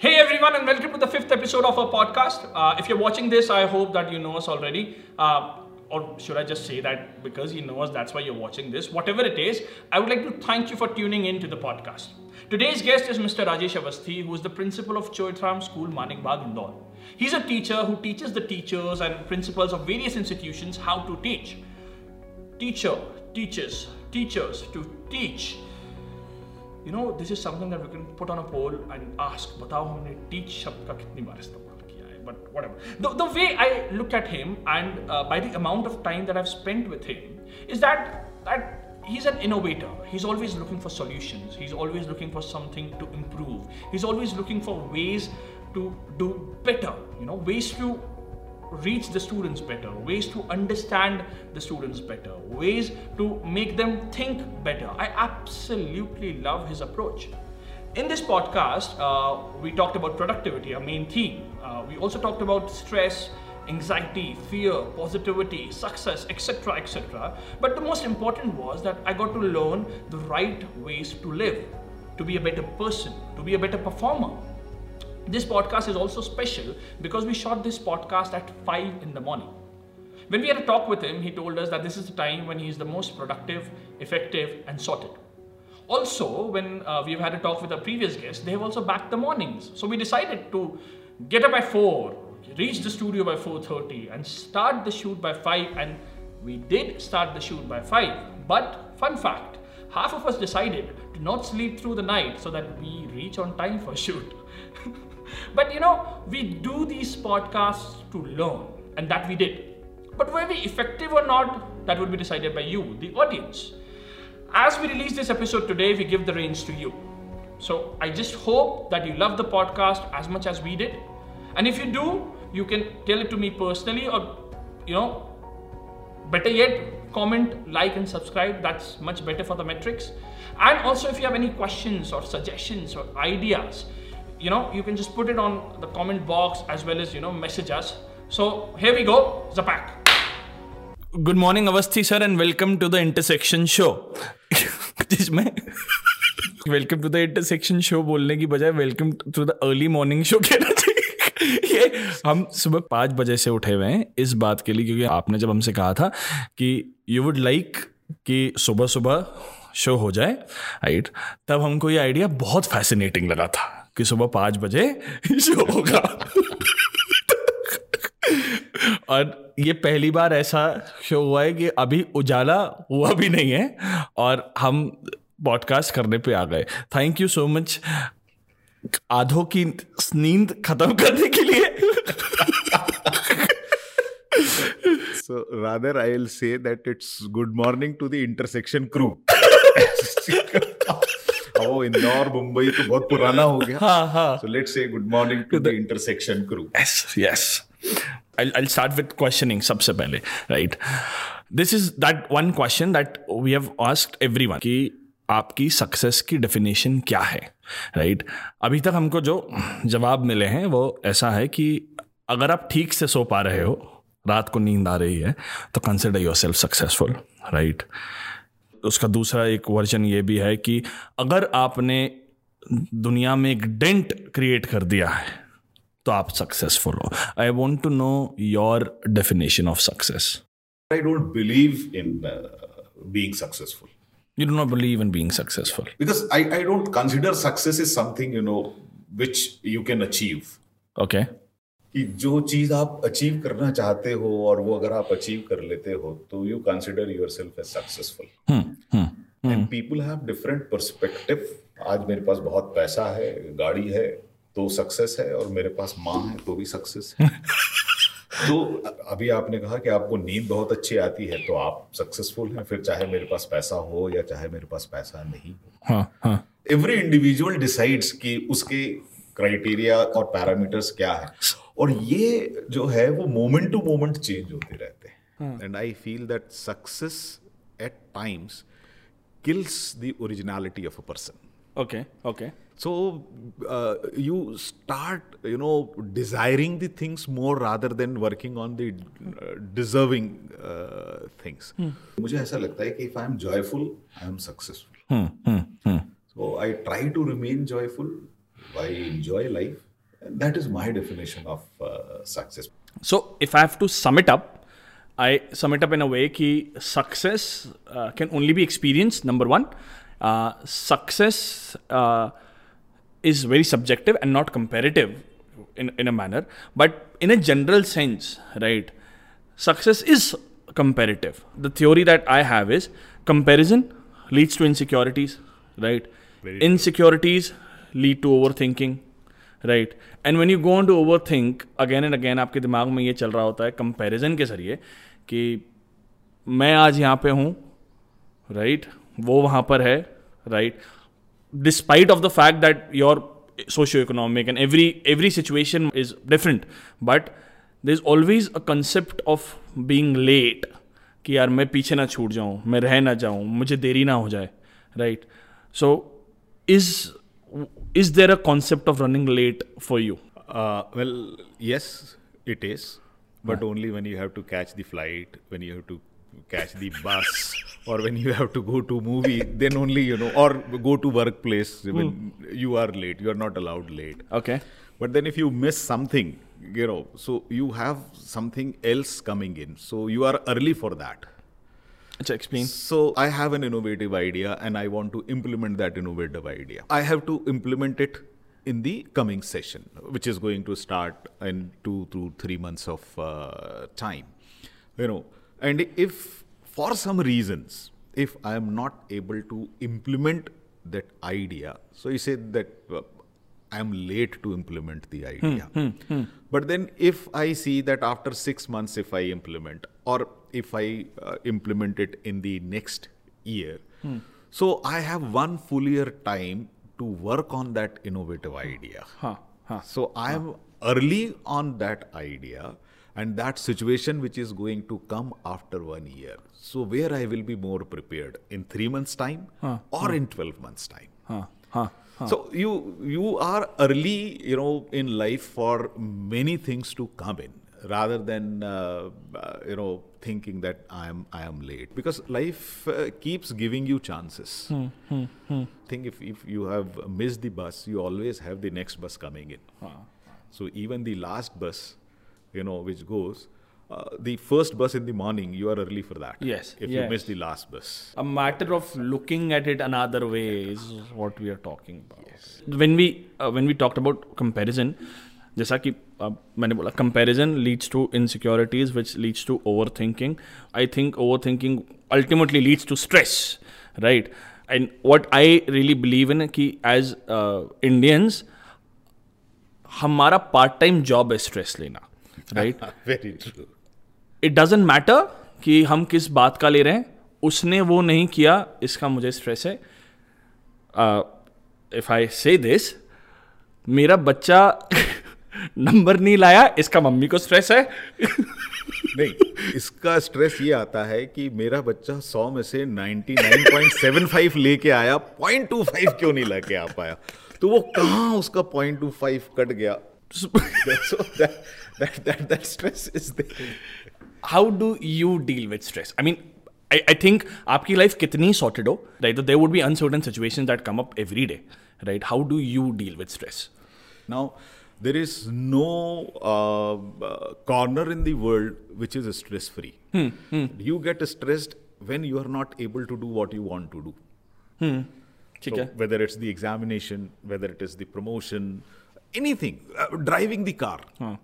Hey everyone, and welcome to the fifth episode of our podcast. Uh, if you're watching this, I hope that you know us already. Uh, or should I just say that because you know us, that's why you're watching this? Whatever it is, I would like to thank you for tuning in to the podcast. Today's guest is Mr. Rajesh Avasthi, who is the principal of Choitram School, Manik Bagh, Indore. He's a teacher who teaches the teachers and principals of various institutions how to teach. Teacher teaches teachers to teach you know this is something that we can put on a poll and ask batao humne teach शब्द का कितनी बार इस्तेमाल किया है but whatever the, the way I look at him and uh, by the amount of time that I've spent with him is that that he's an innovator he's always looking for solutions he's always looking for something to improve he's always looking for ways to do better you know ways to reach the students better, ways to understand the students better, ways to make them think better. I absolutely love his approach. In this podcast, uh, we talked about productivity, our main theme. Uh, we also talked about stress, anxiety, fear, positivity, success, etc. etc. But the most important was that I got to learn the right ways to live, to be a better person, to be a better performer this podcast is also special because we shot this podcast at 5 in the morning. When we had a talk with him, he told us that this is the time when he is the most productive, effective, and sorted. Also, when uh, we've had a talk with our previous guests, they have also backed the mornings. So we decided to get up at 4, reach the studio by 4.30 and start the shoot by 5 and we did start the shoot by 5. But fun fact, half of us decided to not sleep through the night so that we reach on time for shoot. But you know, we do these podcasts to learn, and that we did. But were we effective or not, that would be decided by you, the audience. As we release this episode today, we give the reins to you. So I just hope that you love the podcast as much as we did. And if you do, you can tell it to me personally or, you know, better yet, comment, like, and subscribe. That's much better for the metrics. And also, if you have any questions or suggestions or ideas, you know you can just put it on the comment box as well as you know message us so here we go zapak good morning avasthi sir and welcome to the intersection show जिसमें welcome to the intersection show बोलने की बजाय welcome to the early morning show कहना चाहिए ये हम सुबह पाँच बजे से उठे हुए हैं इस बात के लिए क्योंकि आपने जब हमसे कहा था कि यू वुड लाइक कि सुबह सुबह शो हो जाए राइट तब हमको ये आइडिया बहुत फैसिनेटिंग लगा था कि सुबह पाँच बजे शो होगा। और ये पहली बार ऐसा शो हुआ है कि अभी उजाला हुआ भी नहीं है और हम पॉडकास्ट करने पे आ गए। थैंक यू सो मच आधो की नींद खत्म करने के लिए। So rather i'll say that it's good morning to the intersection crew. वो इंदौर मुंबई तो बहुत पुराना हो गया। हाँ हाँ। So let's say good morning to the intersection crew yes yes I'll, I'll start with questioning सबसे पहले right? This is that one question that we have asked everyone कि आपकी सक्सेस की डेफिनेशन क्या है राइट right? अभी तक हमको जो जवाब मिले हैं वो ऐसा है कि अगर आप ठीक से सो पा रहे हो रात को नींद आ रही है तो consider yourself successful right उसका दूसरा एक वर्जन ये भी है कि अगर आपने दुनिया में एक डेंट क्रिएट कर दिया है तो आप सक्सेसफुल हो I want to know your definition of success I don't believe in being successful You do not believe in being successful. Because I, I don't consider success is something, you know, which you can achieve. Okay. कि जो चीज़ आप achieve करना चाहते हो और वो अगर आप अचीव कर लेते हो तो you consider yourself as successful and people have different perspective आज मेरे पास बहुत पैसा है गाड़ी है तो सक्सेस है और मेरे पास माँ है तो भी सक्सेस है। तो अभी आपने कहा कि आपको नींद बहुत अच्छी आती है तो आप सक्सेसफुल हैं फिर चाहे मेरे पास पैसा हो या चाहे मेरे पास पैसा नहीं हो। एवरी इंडिविजुअल डिसाइड्स कि उसके क्राइटेरिया और पैरामीटर्स क्या है? और ये जो है वो मोमेंट टू मोमेंट चेंज होते रहते हैं। And I feel that success at times kills the originality of a person okay okay so you start you know desiring the things more rather than working on the deserving things मुझे ऐसा लगता है कि if I am joyful I am successful I try to remain joyful why enjoy life. And that is my definition of uh, success. So, if I have to sum it up, I sum it up in a way that success uh, can only be experienced. Number one, uh, success uh, is very subjective and not comparative in, in a manner. But in a general sense, right, success is comparative. The theory that I have is comparison leads to insecurities, right? Very insecurities true. To overthinking right and when you gone to overthink again and again आपके दिमाग में ये चल रहा होता है comparison के ज़रिए कि मैं आज यहाँ पे हूँ राइट right? वो वहाँ पर है right despite of the fact that your socio economic and every every situation is different but there is always a concept of being late कि यार मैं पीछे ना छूट जाऊँ, मैं रह ना जाऊँ, मुझे देरी ना हो जाए right so is is there a concept of running late for you? Uh, well, yes, it is, but only when you have to catch the flight, when you have to catch the bus, or when you have to go to movie. Then only you know, or go to workplace when hmm. you are late. You are not allowed late. Okay. But then if you miss something, you know, so you have something else coming in. So you are early for that. Achha, explain. So I have an innovative idea and I want to implement that innovative idea. I have to implement it in the coming session, which is going to start in two to three months of uh, time. You know, and if for some reasons, if I am not able to implement that idea, so you say that uh, I am late to implement the idea. Hmm, hmm, hmm. But then if I see that after six months, if I implement, or if I uh, implement it in the next year. Hmm. So I have one full year time to work on that innovative idea. Huh. Huh. So I am huh. early on that idea and that situation which is going to come after one year. So where I will be more prepared in three months time or in 12 months time. Huh. So you you are early, you know, in life for many things to come in rather than uh, uh, you know thinking that I am I am late because life uh, keeps giving you chances. Hmm, hmm, hmm. Think if if you have missed the bus, you always have the next bus coming in. So even the last bus, you know, which goes. Uh, the first bus in the morning, you are early for that. Yes. If yes. you miss the last bus. A matter of looking at it another way is what we are talking about. Yes. When we uh, when we talked about comparison, जैसा कि मैंने बोला comparison leads to insecurities which leads to overthinking I think overthinking ultimately leads to stress right and what I really believe in कि as Indians हमारा part time job है stress लेना right very true It doesn't matter कि हम किस बात का ले रहे हैं। उसने वो नहीं किया इसका मुझे स्ट्रेस है। इफ़ आई से दिस मेरा बच्चा नंबर नहीं लाया इसका मम्मी को स्ट्रेस है। नहीं इसका स्ट्रेस ये आता है कि मेरा बच्चा सौ में से 99.75 लेके आया पॉइंट टू फाइव क्यों नहीं लेके आ पाया? तो वो कहाँ उसका पॉइंट टू फाइव कट गया? How do You deal with stress I mean I, I think आपकी लाइफ कितनी सॉर्टेड हो right there would be uncertain situation that come up every day right how do you deal with stress now there is no uh, uh, corner in the world which is stress free. Hmm, hmm. You get stressed when you are not able to do what you want to do. Hmm. So whether it's the examination, whether it is the promotion, anything, uh, driving the car. Uh,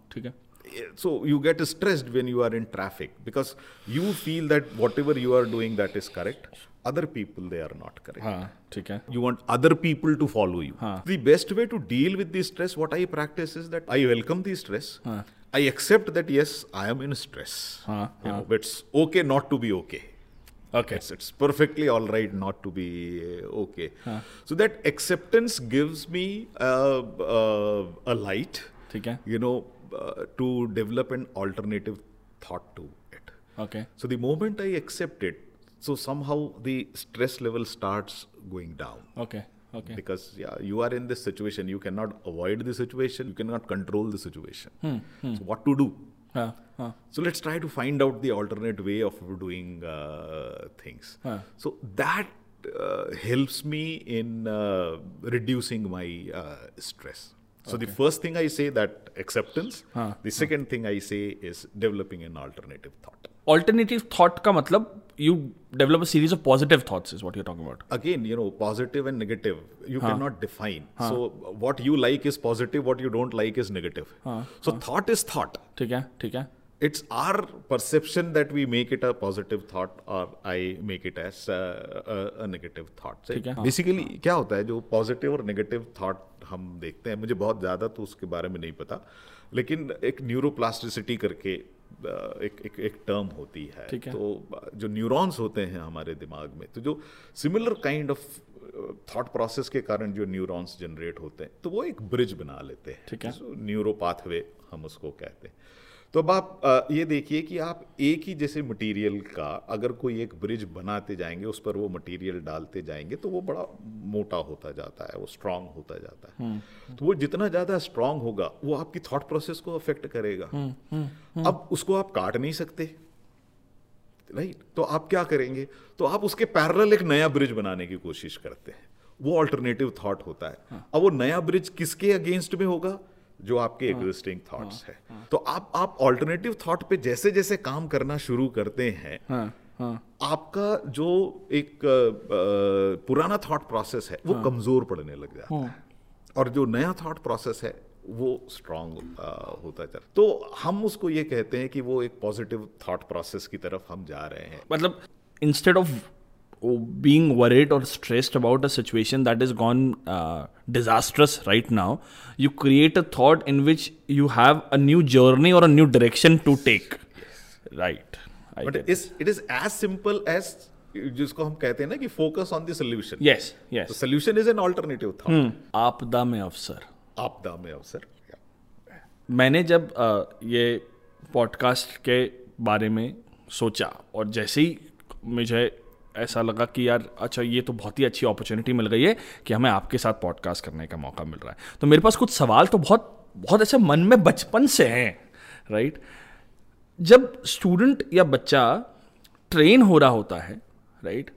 so you get stressed when you are in traffic because you feel that whatever you are doing that is correct other people they are not correct हाँ, ठीक है you want other people to follow you हाँ. the best way to deal with this stress what i practice is that i welcome the stress हाँ. i accept that yes i am in stress हाँ, you know, but it's okay not to be okay okay it's, it's perfectly all right not to be uh, okay हाँ. so that acceptance gives me uh, uh, a light ठीक है you know uh, to develop an alternative thought to it. Okay. So the moment i accept it so somehow the stress level starts going down. Okay okay. Because yeah you are in this situation you cannot avoid the situation you cannot control the situation. Hmm, hmm. so what to do? Uh, uh. so let's try to find out the alternate way of doing uh, things. So that helps me in uh, reducing my uh, stress. So okay. the first thing I say that acceptance. Huh. The second huh. thing I say is developing an alternative thought. Alternative thought ka matlab you develop a series of positive thoughts is what you're talking about. Again, you know, positive and negative you huh. cannot define. So what you like is positive, what you don't like is negative. So thought is thought. ठीक है, ठीक है. It's our perception that we make it a positive thought or I make it as a, a, a negative thought. Basically क्या होता है जो positive और negative thought हम देखते हैं मुझे बहुत ज़्यादा तो उसके बारे में नहीं पता लेकिन एक न्यूरोप्लास्टिसिटी करके एक एक एक टर्म होती है, है। तो जो न्यूरॉन्स होते हैं हमारे दिमाग में तो जो similar kind of thought process के कारण जो न्यूरॉन्स जनरेट होते हैं तो वो एक ब्रिज बना लेते हैं। है। न्यूरो पाथवे हम उसको कहते हैं। तो अब आप ये देखिए कि आप एक ही जैसे मटेरियल का अगर कोई एक ब्रिज बनाते जाएँगे उस पर वो मटेरियल डालते जाएँगे तो वो बड़ा मोटा होता जाता है वो स्ट्रांग होता जाता है। हम्म। तो वो जितना ज़्यादा स्ट्रांग होगा वो आपकी थॉट प्रोसेस को अफेक्ट करेगा। हम्म, हम्म, अब उसको आप काट नहीं सकते राइट तो आप क्या करेंगे? तो आप उसके पैरल एक नया ब्रिज बनाने की कोशिश करते हैं। वो ऑल्टरनेटिव थॉट होता है। हाँ। अब वो नया ब्रिज किसके अगेंस्ट में होगा? जो आपके एग्जिस्टिंग हाँ, थॉट्स हाँ, है। हाँ, तो आप आप ऑल्टरनेटिव थॉट पे जैसे जैसे काम करना शुरू करते हैं हाँ, हाँ, आपका जो एक आ, पुराना थॉट प्रोसेस है वो हाँ, कमज़ोर पड़ने लग जाता हाँ, है। और जो नया थॉट प्रोसेस है वो स्ट्रांग होता चल तो हम उसको ये कहते हैं कि वो एक पॉजिटिव थॉट प्रोसेस की तरफ़ हम जा रहे हैं। मतलब instead of being worried or stressed about a situation that is gone uh, disastrous right now, you create a thought in which you have a new journey or a new direction to take. Right. I but it is, it is as simple as जिसको हम कहते हैं ना कि focus on the solution yes yes solution is an alternative thought आपदा में अवसर आपदा में अवसर मैंने जब uh, ये पॉडकास्ट के बारे में सोचा और जैसे ही मुझे ऐसा लगा कि यार अच्छा ये तो बहुत ही अच्छी अपॉर्चुनिटी मिल गई है कि हमें आपके साथ पॉडकास्ट करने का मौका मिल रहा है। तो मेरे पास कुछ सवाल तो बहुत बहुत ऐसे मन में बचपन से हैं राइट जब स्टूडेंट या बच्चा ट्रेन हो रहा होता है राइट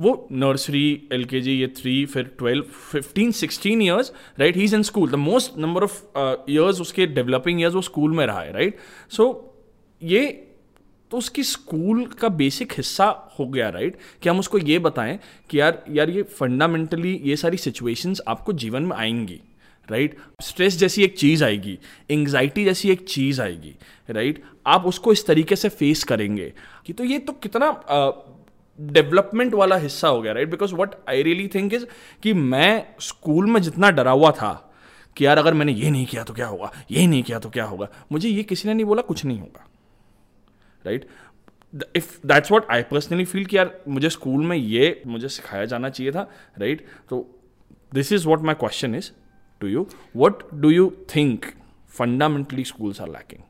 वो नर्सरी एल के जी ये थ्री फिर twelve fifteen sixteen years right he is in school the most number of years उसके डेवलपिंग ईयर्स वो स्कूल में रहा है राइट सो so, ये तो उसकी स्कूल का बेसिक हिस्सा हो गया राइट कि हम उसको ये बताएँ कि यार यार ये फंडामेंटली ये सारी सिचुएशंस आपको जीवन में आएँगी राइट स्ट्रेस जैसी एक चीज़ आएगी एंग्जाइटी जैसी एक चीज़ आएगी राइट आप उसको इस तरीके से फेस करेंगे कि तो ये तो कितना डेवलपमेंट वाला हिस्सा हो गया right because what I really think is कि मैं स्कूल में जितना डरा हुआ था कि यार अगर मैंने ये नहीं किया तो क्या होगा, ये नहीं किया तो क्या होगा, मुझे ये किसी ने नहीं बोला, कुछ नहीं होगा। Right if that's what I personally feel कि यार मुझे स्कूल में ये मुझे सिखाया जाना चाहिए था राइट right? तो this is what my question is to you what do you think fundamentally schools are lacking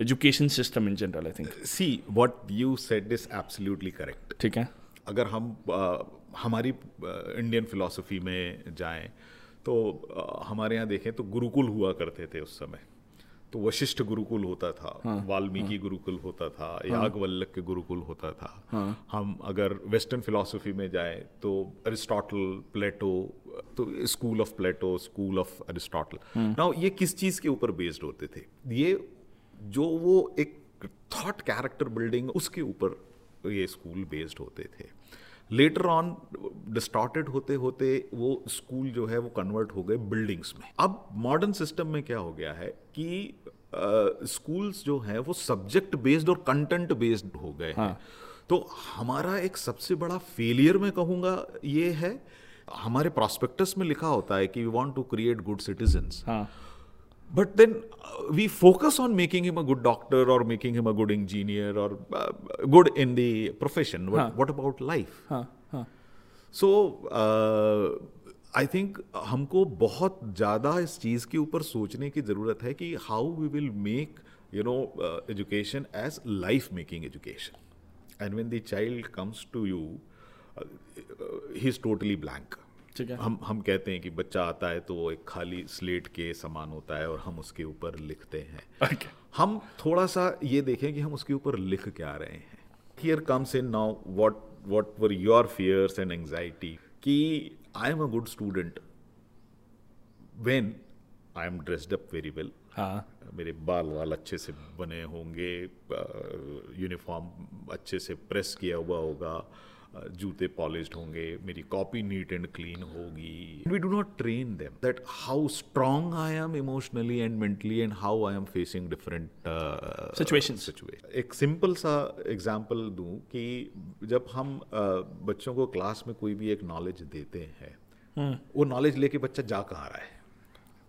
education system in general I think see what you said is absolutely correct ठीक है? अगर हम uh, हमारी Indian philosophy में जाएँ तो uh, हमारे यहाँ देखें तो गुरुकुल हुआ करते थे उस समय। तो वशिष्ठ गुरुकुल होता था हाँ, वाल्मीकि हाँ, गुरुकुल होता था हाँ, यागवल्लभ के गुरुकुल होता था। हाँ, हम अगर वेस्टर्न फिलोसफी में जाए तो अरिस्टोटल प्लेटो तो school of Plato school of Aristotle. Now ये किस चीज़ के ऊपर बेस्ड होते थे? ये जो वो एक थॉट कैरेक्टर बिल्डिंग उसके ऊपर ये स्कूल बेस्ड होते थे। लेटर ऑन डिस्टॉर्टेड होते होते वो स्कूल जो है वो कन्वर्ट हो गए बिल्डिंग्स में। अब मॉडर्न सिस्टम में क्या हो गया है कि स्कूल्स uh, जो है वो सब्जेक्ट बेस्ड और कंटेंट बेस्ड हो गए हाँ. तो हमारा एक सबसे बड़ा फेलियर मैं कहूँगा ये है हमारे प्रॉस्पेक्टस में लिखा होता है कि we want to create good citizens but then uh, we focus on making him a good doctor or making him a good engineer or uh, good in the profession what, huh. what about life huh. Huh. so I uh, think हमको बहुत ज़्यादा इस चीज़ के ऊपर सोचने की ज़रूरत है कि how we will make you know education as life making education and when the child comes to you he is totally blank ठीक है। हम हम कहते हैं कि बच्चा आता है तो वो एक खाली स्लेट के समान होता है और हम उसके ऊपर लिखते हैं। Okay. हम थोड़ा सा ये देखें कि हम उसके ऊपर लिख क्या रहे हैं। Here comes in now what what were your fears and anxiety? कि I am a good student when I am dressed up very well. हाँ। मेरे बाल वाल अच्छे से बने होंगे यूनिफॉर्म अच्छे से प्रेस किया हुआ होगा। अ, जूते पॉलिश होंगे मेरी कॉपी नीट एंड क्लीन होगी। We do not train them that how strong I am emotionally and mentally and how I am facing different Situations. Situation एक सिंपल सा एग्ज़ाम्पल दूँ कि जब हम अ, बच्चों को क्लास में कोई भी एक नॉलेज देते हैं वो नॉलेज लेके बच्चा जा कहाँ रहा है?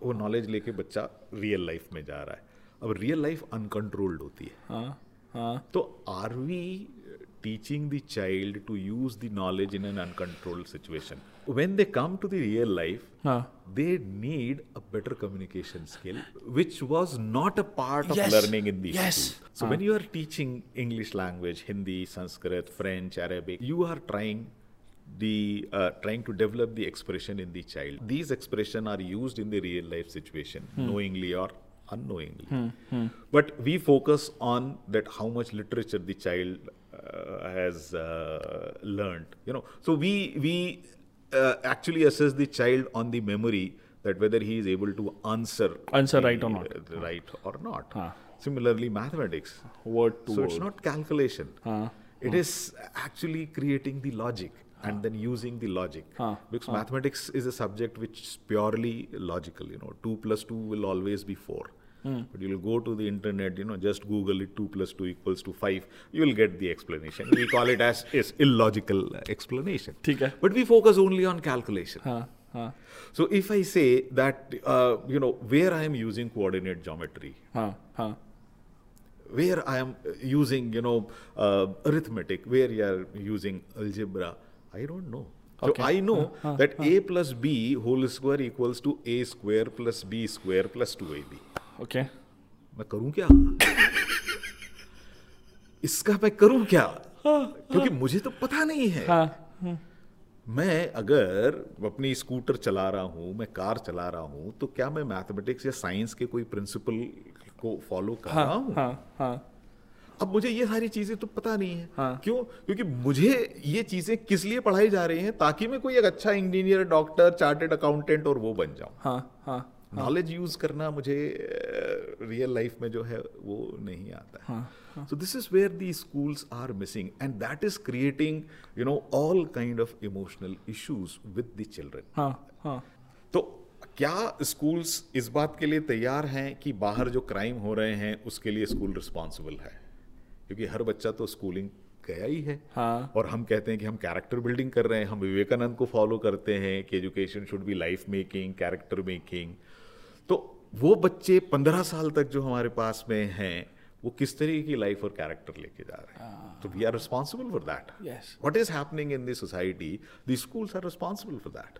वो नॉलेज लेके बच्चा रियल लाइफ में जा रहा है। अब रियल लाइफ अनकंट्रोल्ड होती है। हाँ हाँ। तो are we teaching the child to use the knowledge in an uncontrolled situation. When they come to the real life, huh. they need a better communication skill, which was not a part of yes. learning in the yes. So huh. when you are teaching English language, Hindi, Sanskrit, French, Arabic, you are trying the uh, trying to develop the expression in the child. These expression are used in the real life situation, hmm. knowingly or unknowingly. Hmm, hmm. But we focus on that how much literature the child has uh, learned you know. So we we uh, actually assess the child on the memory that whether he is able to answer Answer the, right or not. uh, right or not. Huh. similarly mathematics. Word to so it's not calculation. Huh. It is actually creating the logic and then using the logic. Huh. because mathematics is a subject which is purely logical you know. 2 plus 2 will always be 4 Mm. But you'll go to the internet, you know, just Google it 2 plus 2 equals to 5. You will get the explanation. we call it as is illogical explanation. But we focus only on calculation. Huh. Huh. So if I say that, uh, you know, where I am using coordinate geometry, huh. Huh. where I am using, you know, uh, arithmetic, where you are using algebra, I don't know. So. I know uh, uh, that uh. a plus b whole square equals to a square plus b square plus 2ab. Okay मैं करूँ क्या? इसका मैं करूँ क्या? क्योंकि मुझे तो पता नहीं है। हाँ मैं अगर अपनी स्कूटर चला रहा हूँ मैं कार चला रहा हूँ तो क्या मैं मैथमेटिक्स या साइंस के कोई प्रिंसिपल को फॉलो कर रहा हूँ? हाँ हाँ। अब मुझे ये सारी चीज़ें तो पता नहीं है। हाँ। क्यों? क्योंकि मुझे ये चीज़ें किस लिए पढ़ाई जा रही हैं ताकि मैं कोई एक अच्छा इंजीनियर डॉक्टर चार्टेड अकाउंटेंट और वो बन जाऊँ। हाँ हाँ। नॉलेज यूज़ करना मुझे रियल लाइफ में जो है वो नहीं आता। है so this is where the schools are missing and that is creating you know all kind of emotional issues with the children हाँ हाँ। तो क्या स्कूल्स इस बात के लिए तैयार हैं कि बाहर जो क्राइम हो रहे हैं उसके लिए स्कूल रिस्पॉन्सिबल है? क्योंकि हर बच्चा तो स्कूलिंग गया ही है। हाँ। और हम कहते हैं कि हम कैरेक्टर बिल्डिंग कर रहे हैं हम विवेकानंद को फॉलो करते हैं कि education should be life making character making तो वो बच्चे पंद्रह साल तक जो हमारे पास में हैं वो किस तरीके की लाइफ और कैरेक्टर लेके जा रहे हैं? तो we are responsible for that. What is happening in this society the schools are responsible for that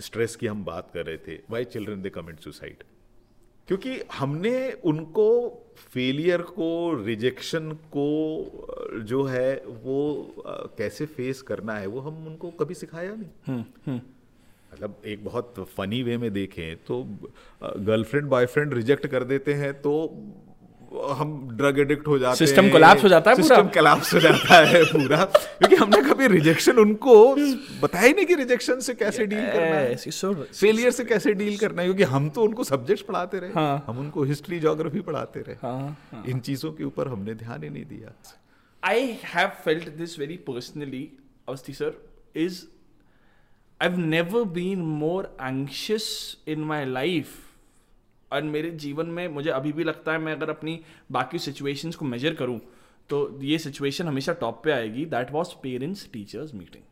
stress की हम बात कर रहे थे why children they commit suicide क्योंकि हमने उनको फेलियर को रिजेक्शन को जो है वो कैसे फेस करना है वो हम उनको कभी सिखाया नहीं। मतलब एक बहुत फनी वे में देखें तो गर्लफ्रेंड बॉयफ्रेंड रिजेक्ट कर देते हैं तो हम ड्रग एडिक्ट हो जाते System हैं collapse हो जाता है पूरा। सिस्टम कोलैप्स हो जाता है पूरा क्योंकि हमने कभी रिजेक्शन उनको बताया ही नहीं कि रिजेक्शन से कैसे डील करना है फेलियर से कैसे डील करना है क्योंकि हम तो उनको सब्जेक्ट्स पढ़ाते रहे हाँ। हम उनको हिस्ट्री ज्योग्राफी पढ़ाते रहे हाँ हाँ। इन चीज़ों के ऊपर हमने ध्यान ही नहीं दिया आई have felt this very personally, Avasti sir, is I've never been more anxious in my life. और मेरे जीवन में मुझे अभी भी लगता है मैं अगर अपनी बाकी सिचुएशंस को मेजर करूँ तो ये सिचुएशन हमेशा टॉप पे आएगी that was parents teachers meeting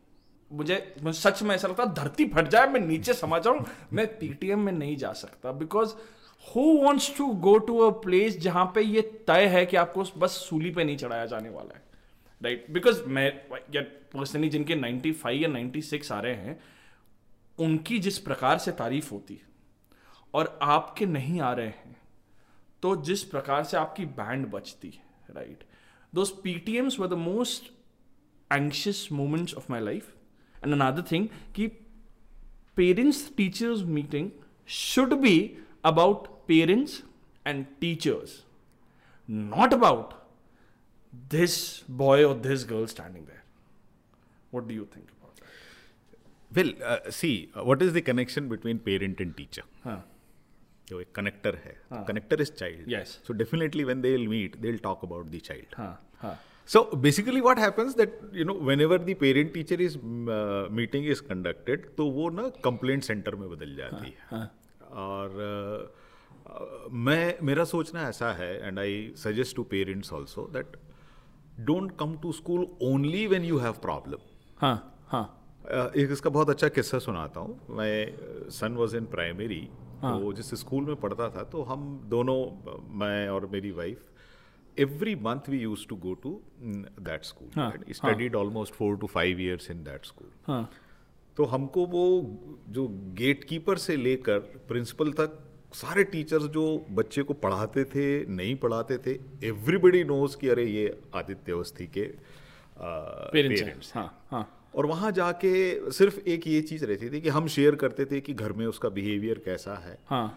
मुझे मुझे सच में ऐसा लगता है धरती फट जाए, मैं नीचे समा जाऊँ, मैं पीटीएम में नहीं जा सकता because who wants to go to a place जहाँ पे ये तय है कि आपको बस सूली पे नहीं चढ़ाया जाने वाला है राइट right? बिकॉज़ मैं पर्सनली जिनके 95 या 96 आ रहे हैं उनकी जिस प्रकार से तारीफ़ होती और आपके नहीं आ रहे हैं तो जिस प्रकार से आपकी बैंड बचती है right those PTMs were the most anxious moments of my life and another thing कि parents teachers meeting should be about parents and teachers not about this boy or this girl standing there. What do you think? Well see what is the connection between parent and teacher जो एक connector है connector is child so definitely when they will meet they will talk about the child so basically what happens that you know whenever the parent teacher is meeting is conducted तो वो ना complaint centre में बदल जाती है और मैं मेरा सोचना ऐसा है and I suggest to parents also that don't come to school only when you have problem हाँ हाँ एक इसका बहुत अच्छा किस्सा सुनाता हूँ मैं सन वॉज़ इन प्राइमरी तो जिस स्कूल में पढ़ता था तो हम दोनों मैं और मेरी wife every month we use to go to that school studied almost four to five years in that school. तो हमको वो जो गेट कीपर से लेकर प्रिंसिपल तक सारे टीचर्स जो बच्चे को पढ़ाते थे नहीं पढ़ाते थे एवरीबडी नोज़ कि अरे ये आदित्य अवस्थी के. Parents Huh. Huh. और वहाँ जाके सिर्फ़ एक ये चीज़ रहती थी कि हम शेयर करते थे कि घर में उसका बिहेवियर कैसा है हाँ।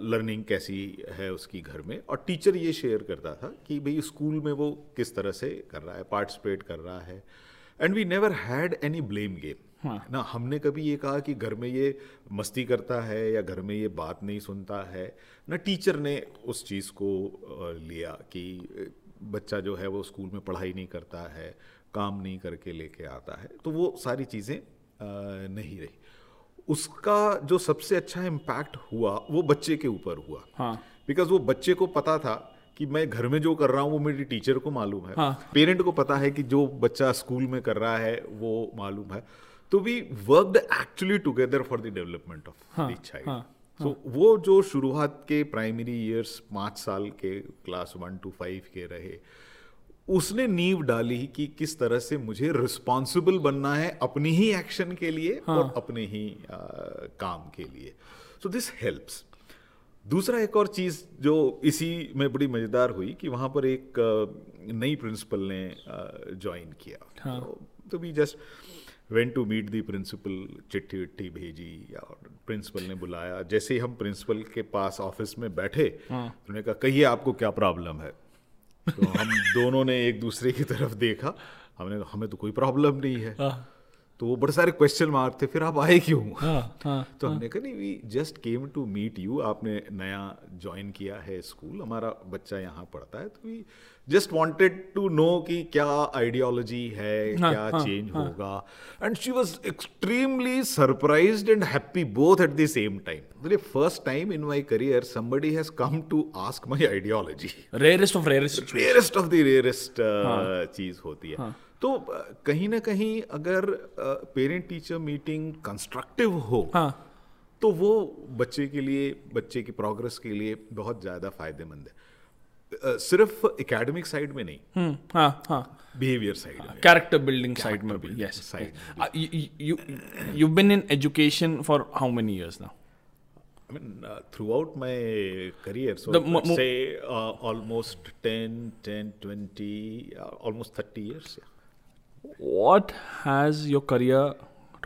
लर्निंग कैसी है उसकी घर में। और टीचर ये शेयर करता था कि भाई स्कूल में वो किस तरह से कर रहा है पार्टिसिपेट कर रहा है। And we never had any blame game ना हमने कभी ये कहा कि घर में ये मस्ती करता है या घर में ये बात नहीं सुनता है। ना टीचर ने उस चीज़ को लिया कि बच्चा जो है वो स्कूल में पढ़ाई नहीं करता है। काम नहीं करके लेके आता है तो वो सारी चीज़ें नहीं रही। उसका जो सबसे अच्छा इम्पैक्ट हुआ वो बच्चे के ऊपर हुआ। हाँ। बिकॉज़ वो बच्चे को पता था कि मैं घर में जो कर रहा हूँ वो मेरी टीचर को मालूम है। हाँ। पेरेंट को पता है कि जो बच्चा स्कूल में कर रहा है वो मालूम है। तो we worked actually together for the development of the child so वो जो शुरुआत के प्राइमरी ईयर्स पाँच साल के क्लास वन टू फाइव के रहे उसने नींव डाली कि किस तरह से मुझे रिस्पॉन्सिबल बनना है अपनी ही एक्शन के लिए हाँ. और अपने ही आ, काम के लिए। सो दिस हेल्प्स दूसरा एक और चीज़ जो इसी में बड़ी मज़ेदार हुई कि वहाँ पर एक नई प्रिंसिपल ने ज्वाइन किया। तो we just went to meet the principal चिट्ठी विट्ठी भेजी और प्रिंसिपल ने बुलाया। जैसे ही हम प्रिंसिपल के पास ऑफ़िस में बैठे उन्होंने कहा कहिए आपको क्या प्रॉब्लम है? तो हम दोनों ने एक दूसरे की तरफ़ देखा। हमने हमें तो कोई प्रॉब्लम नहीं है। तो वो बड़े सारे क्वेश्चन मार्क थे फिर आप आए क्यों? आ, आ, तो हमने कहा नहीं we just came to meet you आपने नया ज्वाइन किया है स्कूल हमारा बच्चा यहाँ पढ़ता है तो we just wanted to know कि क्या आइडियोलॉजी है हाँ, क्या हाँ, चेंज हाँ. होगा? And she was extremely surprised and happy both at the same time first time in my career somebody has come to ask my ideology. Rarest of rarest rarest of the rarest चीज़ होती है। हाँ. तो uh, कहीं ना कहीं अगर parent teacher meeting constructive हो हाँ। तो वो बच्चे के लिए बच्चे की प्रोग्रेस के लिए बहुत ज़्यादा फ़ायदेमंद है। सिर्फ एकेडमिक साइड में नहीं हम्म हाँ हाँ बिहेवियर साइड में character building side maybe yes side uh, you, you you've been in education for how many years now I mean, uh, throughout my career, so The mo- let's mo- say uh, almost 10, 10, 20, uh, almost 30 years. Yeah. what has your career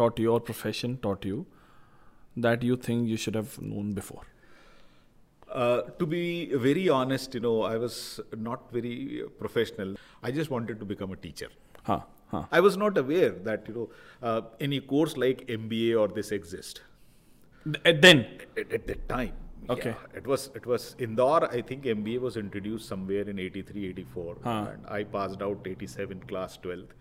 taught you or profession taught you that you think you should have known before Uh, to be very honest, you know, I was not very professional. I just wanted to become a teacher. huh huh I was not aware that, you know, uh, any course like MBA or this exist Th- then at, at that time. Okay. Yeah, it was it was Indore. I think MBA was introduced somewhere in 83, 84. And I passed out 87, class 12th.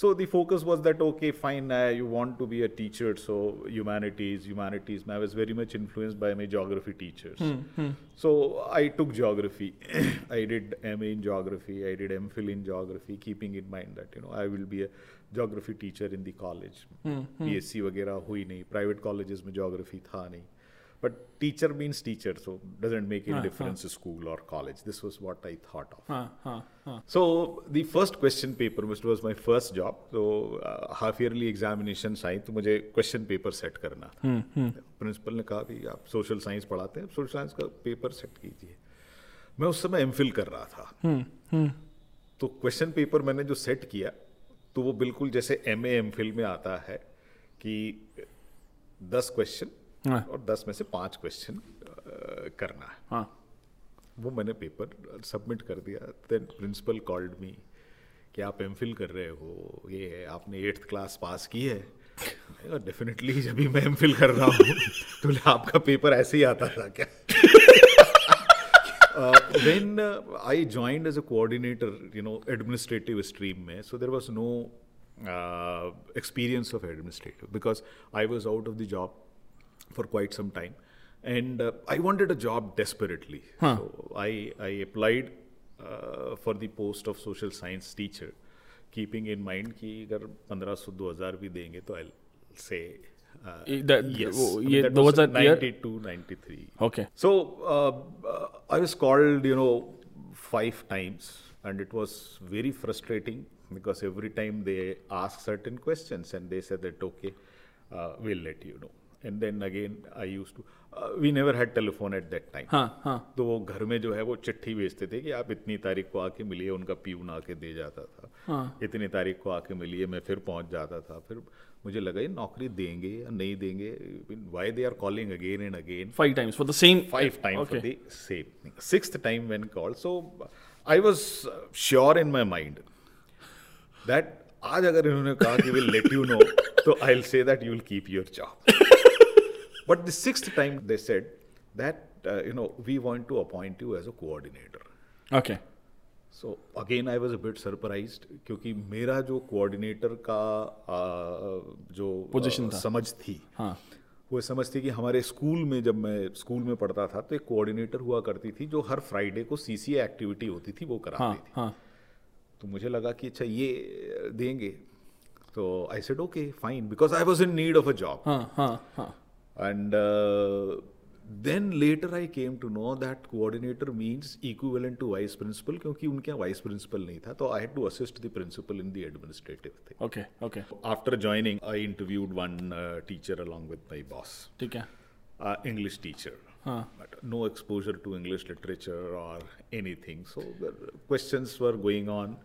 So the focus was that okay, fine, uh, you want to be a teacher, so humanities, humanities. I was very much influenced by my geography teachers. So I took geography. I did MA in geography. I did MPhil in geography, keeping in mind that you know I will be a geography teacher in the college. PSC वगैरह हुई नहीं. Private colleges में geography था नहीं. But teacher means teacher, so doesn't make any uh, difference uh. school or college. This was what I thought of. huh huh huh So the first question paper, which was my first job, so uh, half yearly examinations आई तो मुझे question paper set करना था principal ने कहा कि आप social science पढ़ाते हैं social science का paper set कीजिए मैं उस समय एम कर रहा था तो क्वेश्चन पेपर मैंने जो सेट किया तो वो बिल्कुल जैसे एम ए एम में आता है कि दस क्वेश्चन हाँ। हाँ। और दस में से पाँच क्वेश्चन करना है। हाँ। वो मैंने पेपर सबमिट कर दिया। देन प्रिंसिपल कॉल्ड मी कि आप एम कर रहे हो ये है आपने एट्थ क्लास पास की है। डेफिनेटली जब भी मैं एम फिल कर रहा हूँ तो आपका पेपर ऐसे ही आता था क्या? Then I joined as a coordinator you know administrative stream में so there was no experience of administrative because I was out of the job for quite some time, and uh, I wanted a job desperately. Huh. So I I applied uh, for the post of social science teacher, keeping in mind कि अगर 1500 2000 भी देंगे तो I'll say uh, that, yes, oh, yeah, that was, was 92, year? 93. Okay. So uh, uh, I was called, you know, five times, and it was very frustrating because every time they asked certain questions and they said that okay, uh, we'll let you know. and then again I use to we never had telephone at that time तो वो घर में जो है वो चिट्ठी भेजते थे कि आप इतनी तारीख को आके मिलिए उनका पीऊन आके दे जाता था। हाँ. इतनी तारीख को आके मिलिए मैं फिर पहुँच जाता था। फिर मुझे लगा ये नौकरी देंगे या नहीं देंगे? Why they are calling again and again five times for the same five time for the same thing sixth time when call so I was sure in my mind that आज अगर इन्होंने कहा कि विल लेट यू नो तो I will say that you will keep your job But the sixth time they said that, uh, you know, we want to appoint you as a coordinator. Okay. So again I was a bit surprised क्योंकि मेरा जो coordinator का जो position समझ थी हाँ. वो समझ थी कि हमारे स्कूल में जब मैं स्कूल में पढ़ता था तो एक कोऑर्डिनेटर हुआ करती थी जो हर फ्राइडे को सीसीए एक्टिविटी होती थी वो कराती हाँ, थी हाँ. तो मुझे लगा कि अच्छा ये देंगे तो I said okay fine because I was in need of a job And uh, then later I came to know that coordinator means equivalent to vice principal क्योंकि उनके यहाँ vice principal नहीं था तो I had to assist the principal in the administrative thing. Okay, okay. After joining, I interviewed one uh, teacher along with my boss. ठीक है. Uh, English teacher. Huh. But no exposure to English literature or anything. So the questions were going on.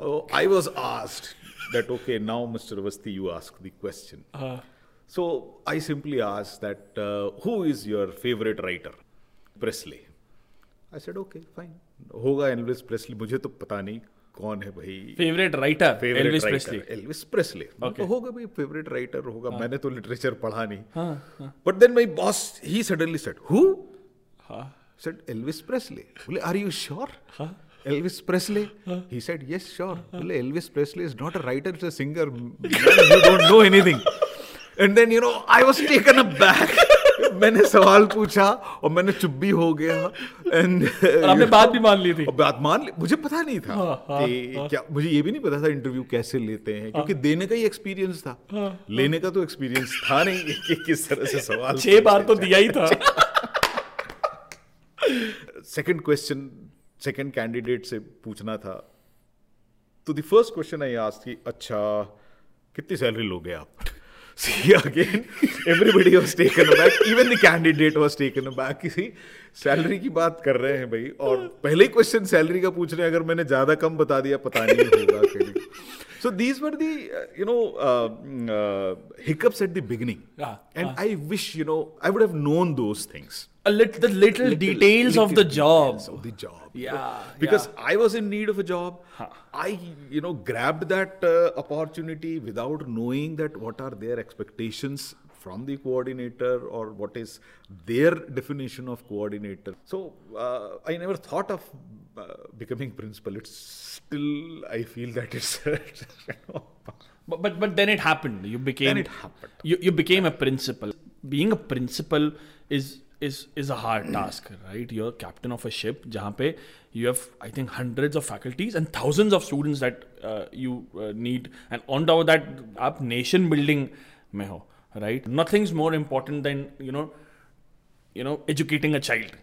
Oh, I was asked that okay, now Mr. Avasti, you ask the question. Uh. So I simply asked that, uh, who is your favorite writer? Presley. I said, okay, fine. होगा Elvis Presley मुझे तो पता नहीं कौन है भाई favourite writer Elvis Presley Elvis Presley तो होगा भाई फेवरेट राइटर होगा हाँ. मैंने तो लिटरेचर पढ़ा नहीं but then my boss he suddenly said who said Elvis Presley बोले are you sure Elvis Presley? Huh? He said, Yes, sure. Huh? Elvis Presley is not a writer, it's a singer. you don't know anything. And then you know I was taken aback मैंने सवाल पूछा और मैंने चुप भी हो गया। And आपने बात भी मान ली थी। बात मान ली? मुझे पता नहीं था हाँ, हाँ, कि हाँ. क्या मुझे ये भी नहीं पता था इंटरव्यू कैसे लेते हैं क्योंकि देने का ही एक्सपीरियंस था। लेने का तो एक्सपीरियंस था नहीं कि किस तरह से सवाल छह बार तो दिया ही था। सेकंड क्वेश्चन सेकंड कैंडिडेट से पूछना था। तो the first question I ask कि अच्छा कितनी सैलरी लोगे आप? See again, everybody was taken aback. Even the candidate was taken aback. किसी सैलरी की बात कर रहे हैं भाई और पहले ही क्वेश्चन सैलरी का पूछ रहे हैं अगर मैंने ज़्यादा कम बता दिया पता नहीं होगा So these were the, uh, you know, uh, uh, hiccups at the beginning. Yeah, and. I wish, you know, I would have known those things. A lit- the little, little details little of the job. Of the job. Yeah. Because yeah. I was in need of a job. Huh. I, you know, grabbed that uh, opportunity without knowing that what are their expectations from the coordinator or what is their definition of coordinator. So uh, I never thought of uh, becoming principal. It's still I feel that it's. but, but but then it happened. You became. Then it happened. You you became a principal. Being a principal is is is a hard task, right? You're captain of a ship, जहाँ पे you have I think hundreds of faculties and thousands of students that uh, you uh, need, and on top of that, आप nation building में हो, right? Nothing's more important than you know, you know, educating a child,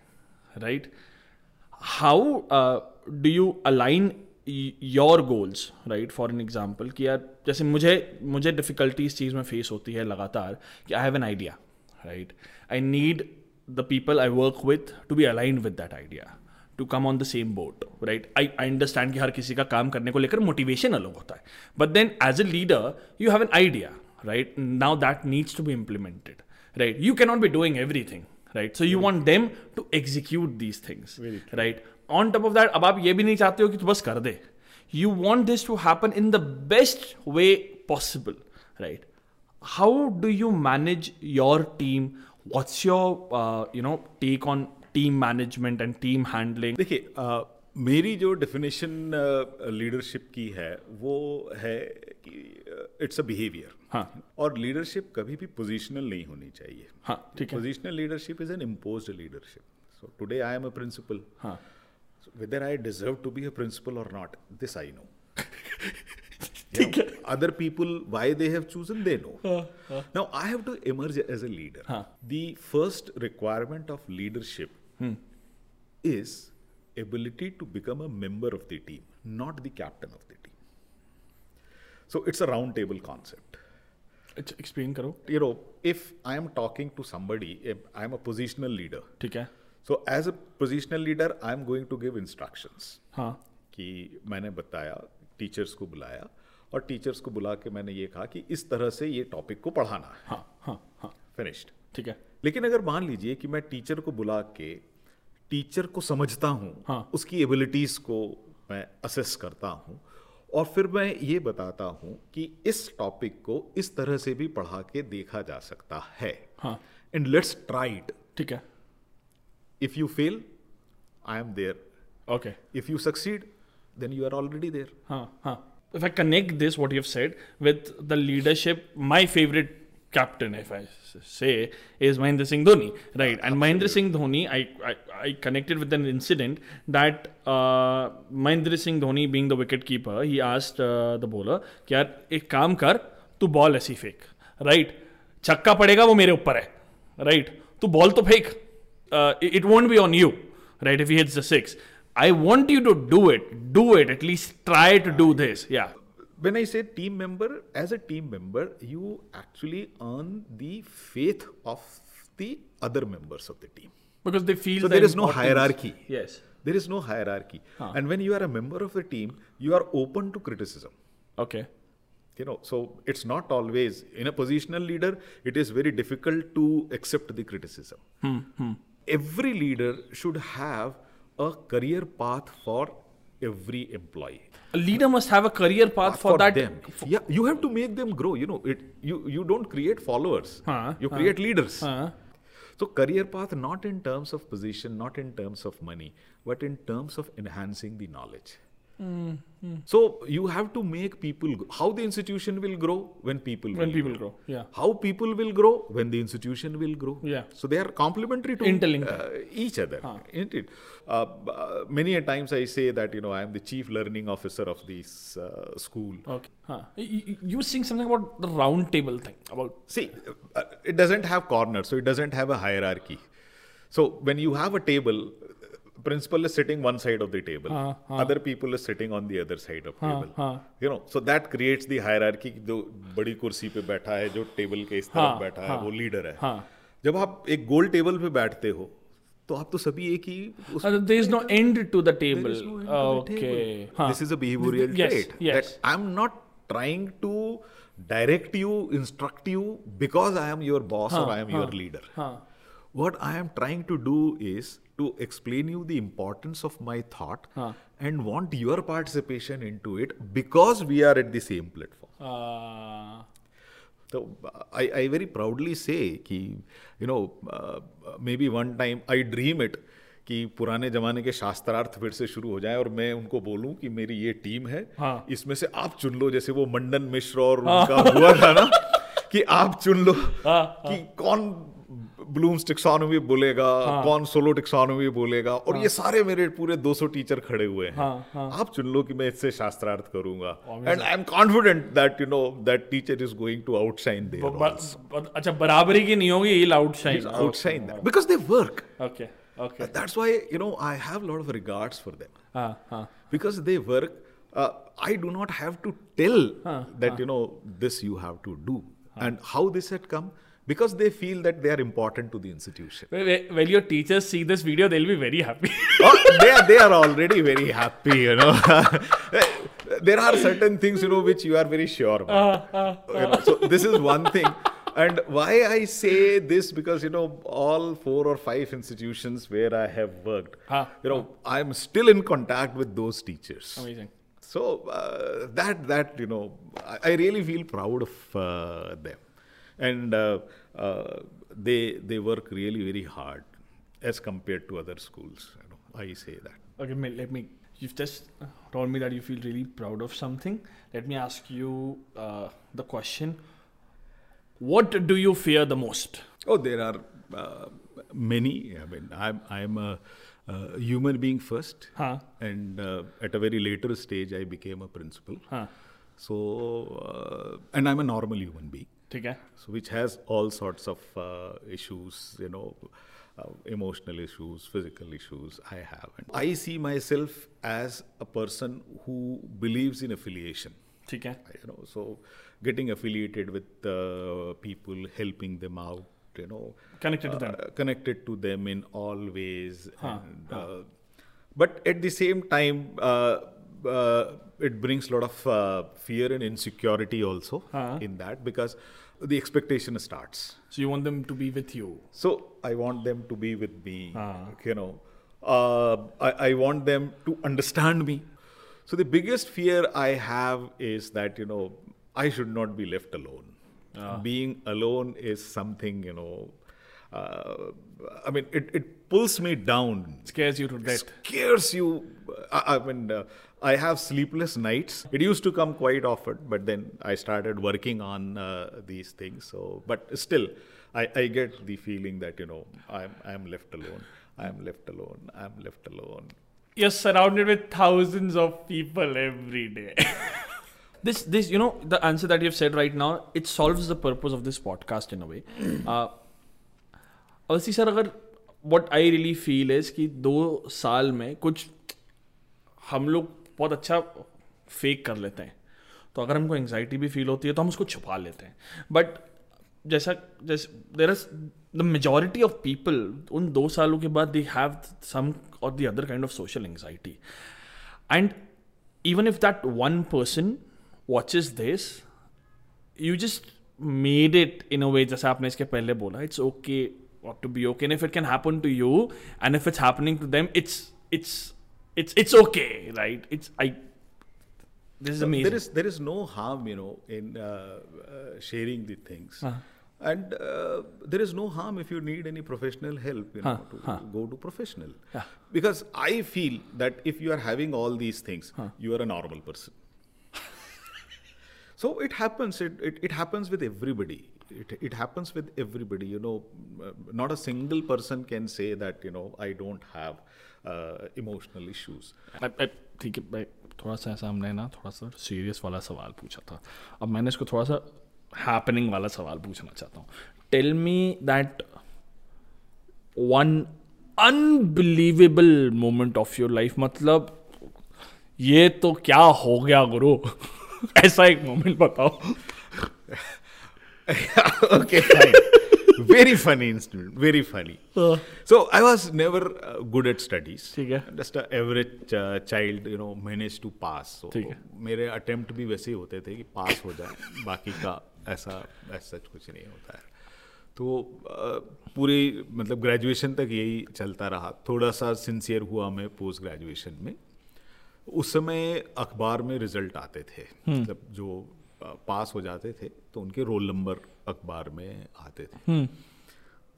right? How uh, do you align your goals right for an example कि यार जैसे मुझे मुझे difficulty इस चीज़ में फेस होती है लगातार कि I have an idea right I need the people I work with to be aligned with that idea. To come on the same boat right I I understand कि हर किसी का काम करने को लेकर मोटिवेशन अलग होता है but then as a leader you have an idea that needs to be implemented right you can not be doing everything right so you want them to execute these things right on top of that अब आप ये भी नहीं चाहते हो कि तू बस कर दे you want this to happen in the best way possible right how do you manage your team what's your uh, you know take on team management and team handling देखिए अ, मेरी जो डेफिनेशन लीडरशिप की है वो है कि it's a behaviour हाँ। और लीडरशिप कभी भी पोजिशनल नहीं होनी चाहिए। हाँ, ठीक है। Positional leadership is an impose leadership so today I am a principal whether I deserve to be a principal और नॉट दिस आई नो ठीक है। Other people why they have chosen they know now I have to emerge as a leader the first requirement of leadership is ability to become a member of the team not the captain of the team so it's a round table concept अच्छा explain करो You know, if I am talking to somebody, if I am a positional leader. ठीक है So, as a positional leader, I am going to give instructions. हाँ कि मैंने बताया teachers को बुलाया और टीचर्स को बुला के मैंने ये कहा कि इस तरह से ये टॉपिक को पढ़ाना है हाँ हाँ हाँ फिनिश्ड ठीक है लेकिन अगर मान लीजिए कि मैं टीचर को बुला के टीचर को समझता हूँ हाँ। उसकी एबिलिटीज को मैं असेस करता हूँ और फिर मैं ये बताता हूँ कि इस टॉपिक को इस तरह से भी पढ़ा के देखा जा सकता है। हाँ। एंड लेट्स ट्राई इट ठीक है। If you fail I am there okay if you succeed then you are already there हाँ हाँ। If I connect this, what you've said, with the leadership, my favorite captain, if I say, is Mahendra Singh Dhoni, right? And Mahendra Singh Dhoni, I, I, I connected with an incident that uh, Mahendra Singh Dhoni, being the wicket keeper, he asked uh, the bowler, कि यार एक काम कर तू ball ऐसी फेंक right छक्का पड़ेगा वो मेरे ऊपर है राइट तू बॉल तो फेंक it won't be on you right if he hits the six i want you to do it do it at least try to do this yeah when I say team member, as a team member, you actually earn the faith of the other members of the team. because they feel So there is no hierarchy. yes There is no hierarchy. And when you are a member of the team, you are open to criticism. okay You know, so it's not always in a positional leader, it is very difficult to accept the criticism. Hmm, hmm. Every leader should have a career path for every employee. a leader must have a career path for, that them. yeah, you have to make them grow. You know, it you you don't create followers. Huh, you create leaders. uh, So career path not in terms of position, not in terms of money, but in terms of enhancing the knowledge. So you have to make people. g- How the institution will grow when people when will people grow yeah How people will grow when the institution will grow. Yeah. So they are complementary to Interlinked. uh, each other. Isn't it? Uh, uh, many a times I say that you know I am the chief learning officer of this uh, school. okay huh. you, you- you were saying something about the round table thing about See, uh, it doesn't have corners, so it doesn't have a hierarchy. So when you have a table, principal is sitting one side of the table, other people is sitting on the other side of table. हाँ. You know, so that creates the hierarchy. जो बड़ी कुर्सी पे बैठा है, जो table के इस तरफ़ हाँ, बैठा है, हाँ. वो लीडर है. हाँ. जब आप एक गोल टेबल पे बैठते हो, तो आप तो सभी एक ही उस uh, there is no end to the table There is no end to the okay table. huh. This is a behavioral Yes, trait. yes. That I'm not trying to direct you, instruct What I am trying to do is to explain you the importance of my thought huh. and want your participation into it because we are at the same platform. uh, So I, I very proudly say कि you know uh, maybe one time I dream it कि पुराने जमाने के शास्त्रार्थ फिर से शुरू हो जाए और मैं उनको बोलूँ कि मेरी ये टीम है हाँ। इसमें से आप चुन लो जैसे वो मंडन मिश्र और हाँ. उनका हुआ था ना कि आप चुन लो हाँ, कि कौन ब्लूम्स टेक्सोनोमी बोलेगा कौन सोलो टेक्सोनोमी बोलेगा और ये सारे मेरे पूरे 200 टीचर खड़े हुए हैं आप चुन लो कि मैं इससे शास्त्रार्थ करूँगा and I am confident that you know that teacher is going to outshine there अच्छा बराबरी की नहीं होगी ये outshine outshine them because they work. okay okay That's why you know I have a lot of regards for them हाँ हाँ because they work. Uh, I do not have to tell that you know this you have to do and how this had come because they feel that they are important to the institution. When- your teachers see this video they'll be very happy oh, they are they are already very happy, you know. there are certain things you know which you are very sure about. you know, so this is one thing. and why I say this because you know all four or five institutions where I have worked, Huh. you know, I'm still in contact with those teachers. Amazing. So uh, that that you know, I, I really feel proud of uh, them, and uh, uh, they they work really very hard as compared to other schools. You know, I say that. Okay, let me. You've just told me that you feel really proud of something. Let me ask you uh, the question. What do you fear the most? Oh, there are uh, many. I mean, I'm I'm a, human being first, Huh? and uh, at a very later stage, I became a principal. Huh? So, uh, and I'm a normal human being. ठीक है so which has all sorts of uh, issues you know uh, emotional issues physical issues i have and i see myself as a person who believes in affiliation ठीक है you know so getting affiliated with uh, people helping them out you know Connected to them. uh, connected to them in all ways Huh, and, uh, but at the same time uh, it brings a lot of uh, fear and insecurity also Huh. in that because the expectation starts So you want them to be with you. so I want them to be with me. Ah. You know, uh, I, I want them to understand me. So the biggest fear I have is that you know I should not be left alone. Ah. Being alone is something you know. Uh, I mean, it, it pulls me down Scares you to death. scares you. I, I mean, uh, I have sleepless nights. It used to come quite often, but then I started working on uh, these things. So, but still, I, I get the feeling that you know I'm I'm left alone. I'm left alone. I'm left alone. You're surrounded with thousands of people every day. this, this, you know, the answer that you've said right now, it solves the purpose of this podcast in a way. uh, अवसी sir अगर what I really feel is कि दो साल में कुछ हम लोग बहुत अच्छा फेक कर लेते हैं। तो अगर हमको एंगजाइटी भी फील होती है तो हम उसको छुपा लेते हैं। बट जैसा, जैसे देर आज द मेजोरिटी ऑफ़ पीपल उन दो सालों के बाद दे हैव सम और the other kind of social anxiety and even if that one person watch is this you just made it in a way जैसे आपने इसके पहले बोला it's okay what to be okay if it can happen to you and if it's happening to them it's it's it's it's okay right it's I this is So amazing There is there is no harm, you know, in uh, uh, sharing the things. And uh, there is no harm if you need any professional help, you know, Huh, to huh. go to professional. Yeah. Because I feel that if you are having all these things, you are a normal person. so it happens. It, it, it happens with everybody. It, it happens with everybody. You know, uh, not a single person can say that you know I don't have uh, emotional issues. I- I- ठीक है मैं थोड़ा सा ऐसा हमने ना थोड़ा सा सीरियस वाला सवाल पूछा था अब मैंने इसको थोड़ा सा हैपनिंग वाला सवाल पूछना चाहता हूँ tell me that one unbelievable moment of your life मतलब ये तो क्या हो गया गुरु ऐसा एक मोमेंट बताओ fine. very funny incident. Very funny. So I was never uh, good at studies. ठीक है। Just a average uh, child, you know, managed to pass. So ठीक है। मेरे attempt भी वैसे ही होते थे कि पास हो जाए बाकी का ऐसा ऐसा कुछ नहीं होता है तो uh, पूरी मतलब ग्रेजुएशन तक यही चलता रहा थोड़ा सा सिंसियर हुआ मैं पोस्ट ग्रेजुएशन में उस समय अखबार में रिज़ल्ट आते थे मतलब जो पास हो जाते थे तो उनके रोल नंबर अखबार में आते थे।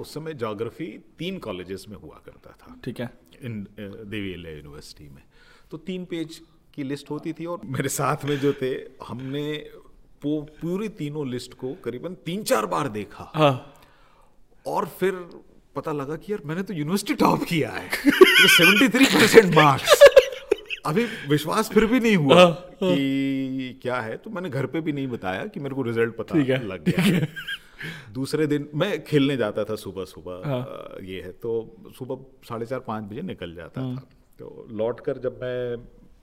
उस समय जोग्राफी तीन कॉलेजेस में हुआ करता था। ठीक है। इन देवी यूनिवर्सिटी में। तो तीन पेज की लिस्ट होती थी और मेरे साथ में जो थे हमने वो पूरी तीनों लिस्ट को करीबन तीन चार बार देखा। हाँ। और फिर पता लगा कि यार मैंने तो यूनिवर्सिटी टॉप किया है। सेवेंटी थ्री परसेंट मार्क्स अभी विश्वास फिर भी नहीं हुआ कि क्या है तो मैंने घर पे भी नहीं बताया कि मेरे को रिज़ल्ट पता है, लग गया। है। दूसरे दिन मैं खेलने जाता था सुबह सुबह अ, ये है तो सुबह साढ़े चार पाँच बजे निकल जाता था। तो लौट कर जब मैं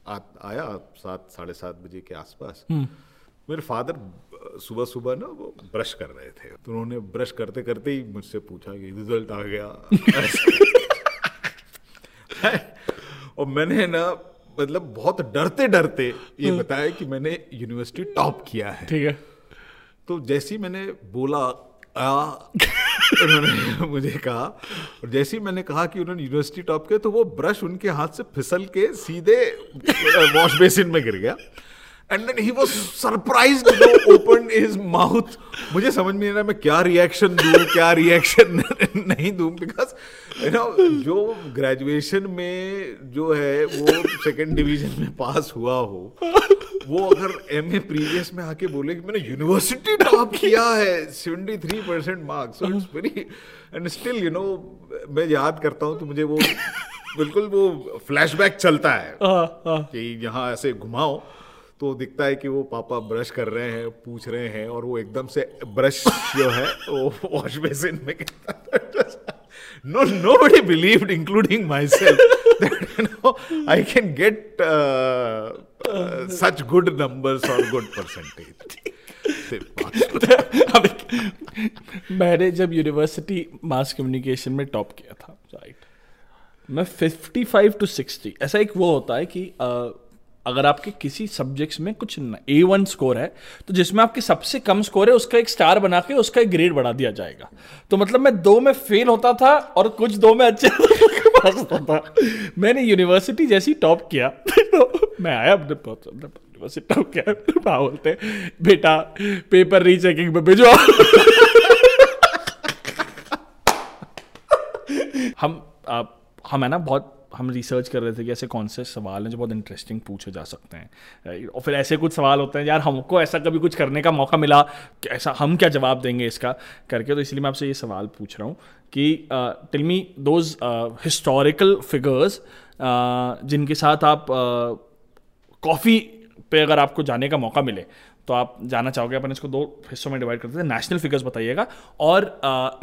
आ, आया सात साढ़े सात बजे के आसपास मेरे फादर सुबह सुबह ना वो ब्रश कर रहे थे। तो उन्होंने ब्रश करते करते ही मुझसे पूछा कि रिज़ल्ट आ गया। और मैंने ना मतलब बहुत डरते डरते ये बताया कि मैंने यूनिवर्सिटी टॉप किया है। ठीक है। तो जैसे ही मैंने बोला आ उन्होंने मुझे कहा और जैसे ही मैंने कहा कि उन्होंने यूनिवर्सिटी टॉप किया तो वो ब्रश उनके हाथ से फिसल के सीधे वॉश बेसिन में गिर गया। And then he was surprised no open his mouth मुझे समझ में नहीं रहा मैं क्या रिएक्शन दूँ क्या रिएक्शन नहीं दूँ बिकॉज़ यू नो जो ग्रेजुएशन में जो है वो सेकंड डिवीज़न में पास हुआ हो वो अगर एम ए प्रीवियस में आके बोले कि मैंने यूनिवर्सिटी टॉप किया है 73 percent marks so it's very and still you know मैं याद करता हूँ तो मुझे वो बिल्कुल वो फ्लैशबैक चलता है हाँ, हाँ। कि यहाँ ऐसे घुमाओ तो दिखता है कि वो पापा ब्रश कर रहे हैं, पूछ रहे हैं और वो एकदम से ब्रश जो है, वो वॉश बेसिन में no nobody believe including myself I can get such good number और गुड परसेंटेज मैंने जब यूनिवर्सिटी मास कम्युनिकेशन में टॉप किया था राइट मैं फिफ्टी फाइव टू सिक्सटी ऐसा एक वो होता है कि uh, अगर आपके किसी सब्जेक्ट्स में कुछ ए वन स्कोर है तो जिसमें आपके सबसे कम स्कोर है, उसका एक स्टार बना के उसका एक ग्रेड बढ़ा दिया जाएगा। तो मतलब मैं दो में फेल होता था और कुछ दो में अच्छे पास होता था। मैंने यूनिवर्सिटी जैसी टॉप किया। तो मैं आया अपने यूनिवर्सिटी टॉप किया। बोलते, बेटा पेपर रीचेकिंग पे भेजो हम, आप, हम है ना बहुत हम रिसर्च कर रहे थे कि ऐसे कौन से सवाल हैं जो बहुत इंटरेस्टिंग पूछे जा सकते हैं। और फिर ऐसे कुछ सवाल होते हैं, यार, हमको ऐसा कभी कुछ करने का मौका मिला? ऐसा हम क्या जवाब देंगे इसका? करके तो इसलिए मैं आपसे ये सवाल पूछ रहा हूँ कि tell me those historical figures जिनके साथ आप कॉफ़ी पे अगर आपको जाने का मौका मिले तो आप जाना चाहोगे, अपन इसको दो हिस्सों में डिवाइड करते हैं। नेशनल फिगर्स बताइएगा और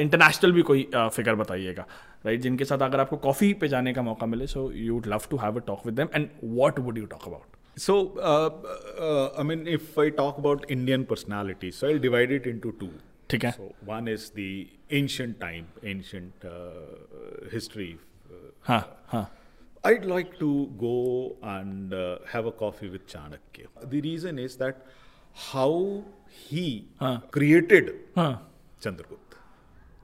इंटरनेशनल भी कोई फिगर बताइएगा। राइट जिनके साथ अगर आपको कॉफ़ी पे जाने का मौका मिले so you would love to have a talk with them and what would you talk about so I mean if I talk about Indian personality so I divide it into ठीक है. One is the ancient time ancient history I like to go and have a coffee with Chanakya the reason is that how he. Created Chandragupta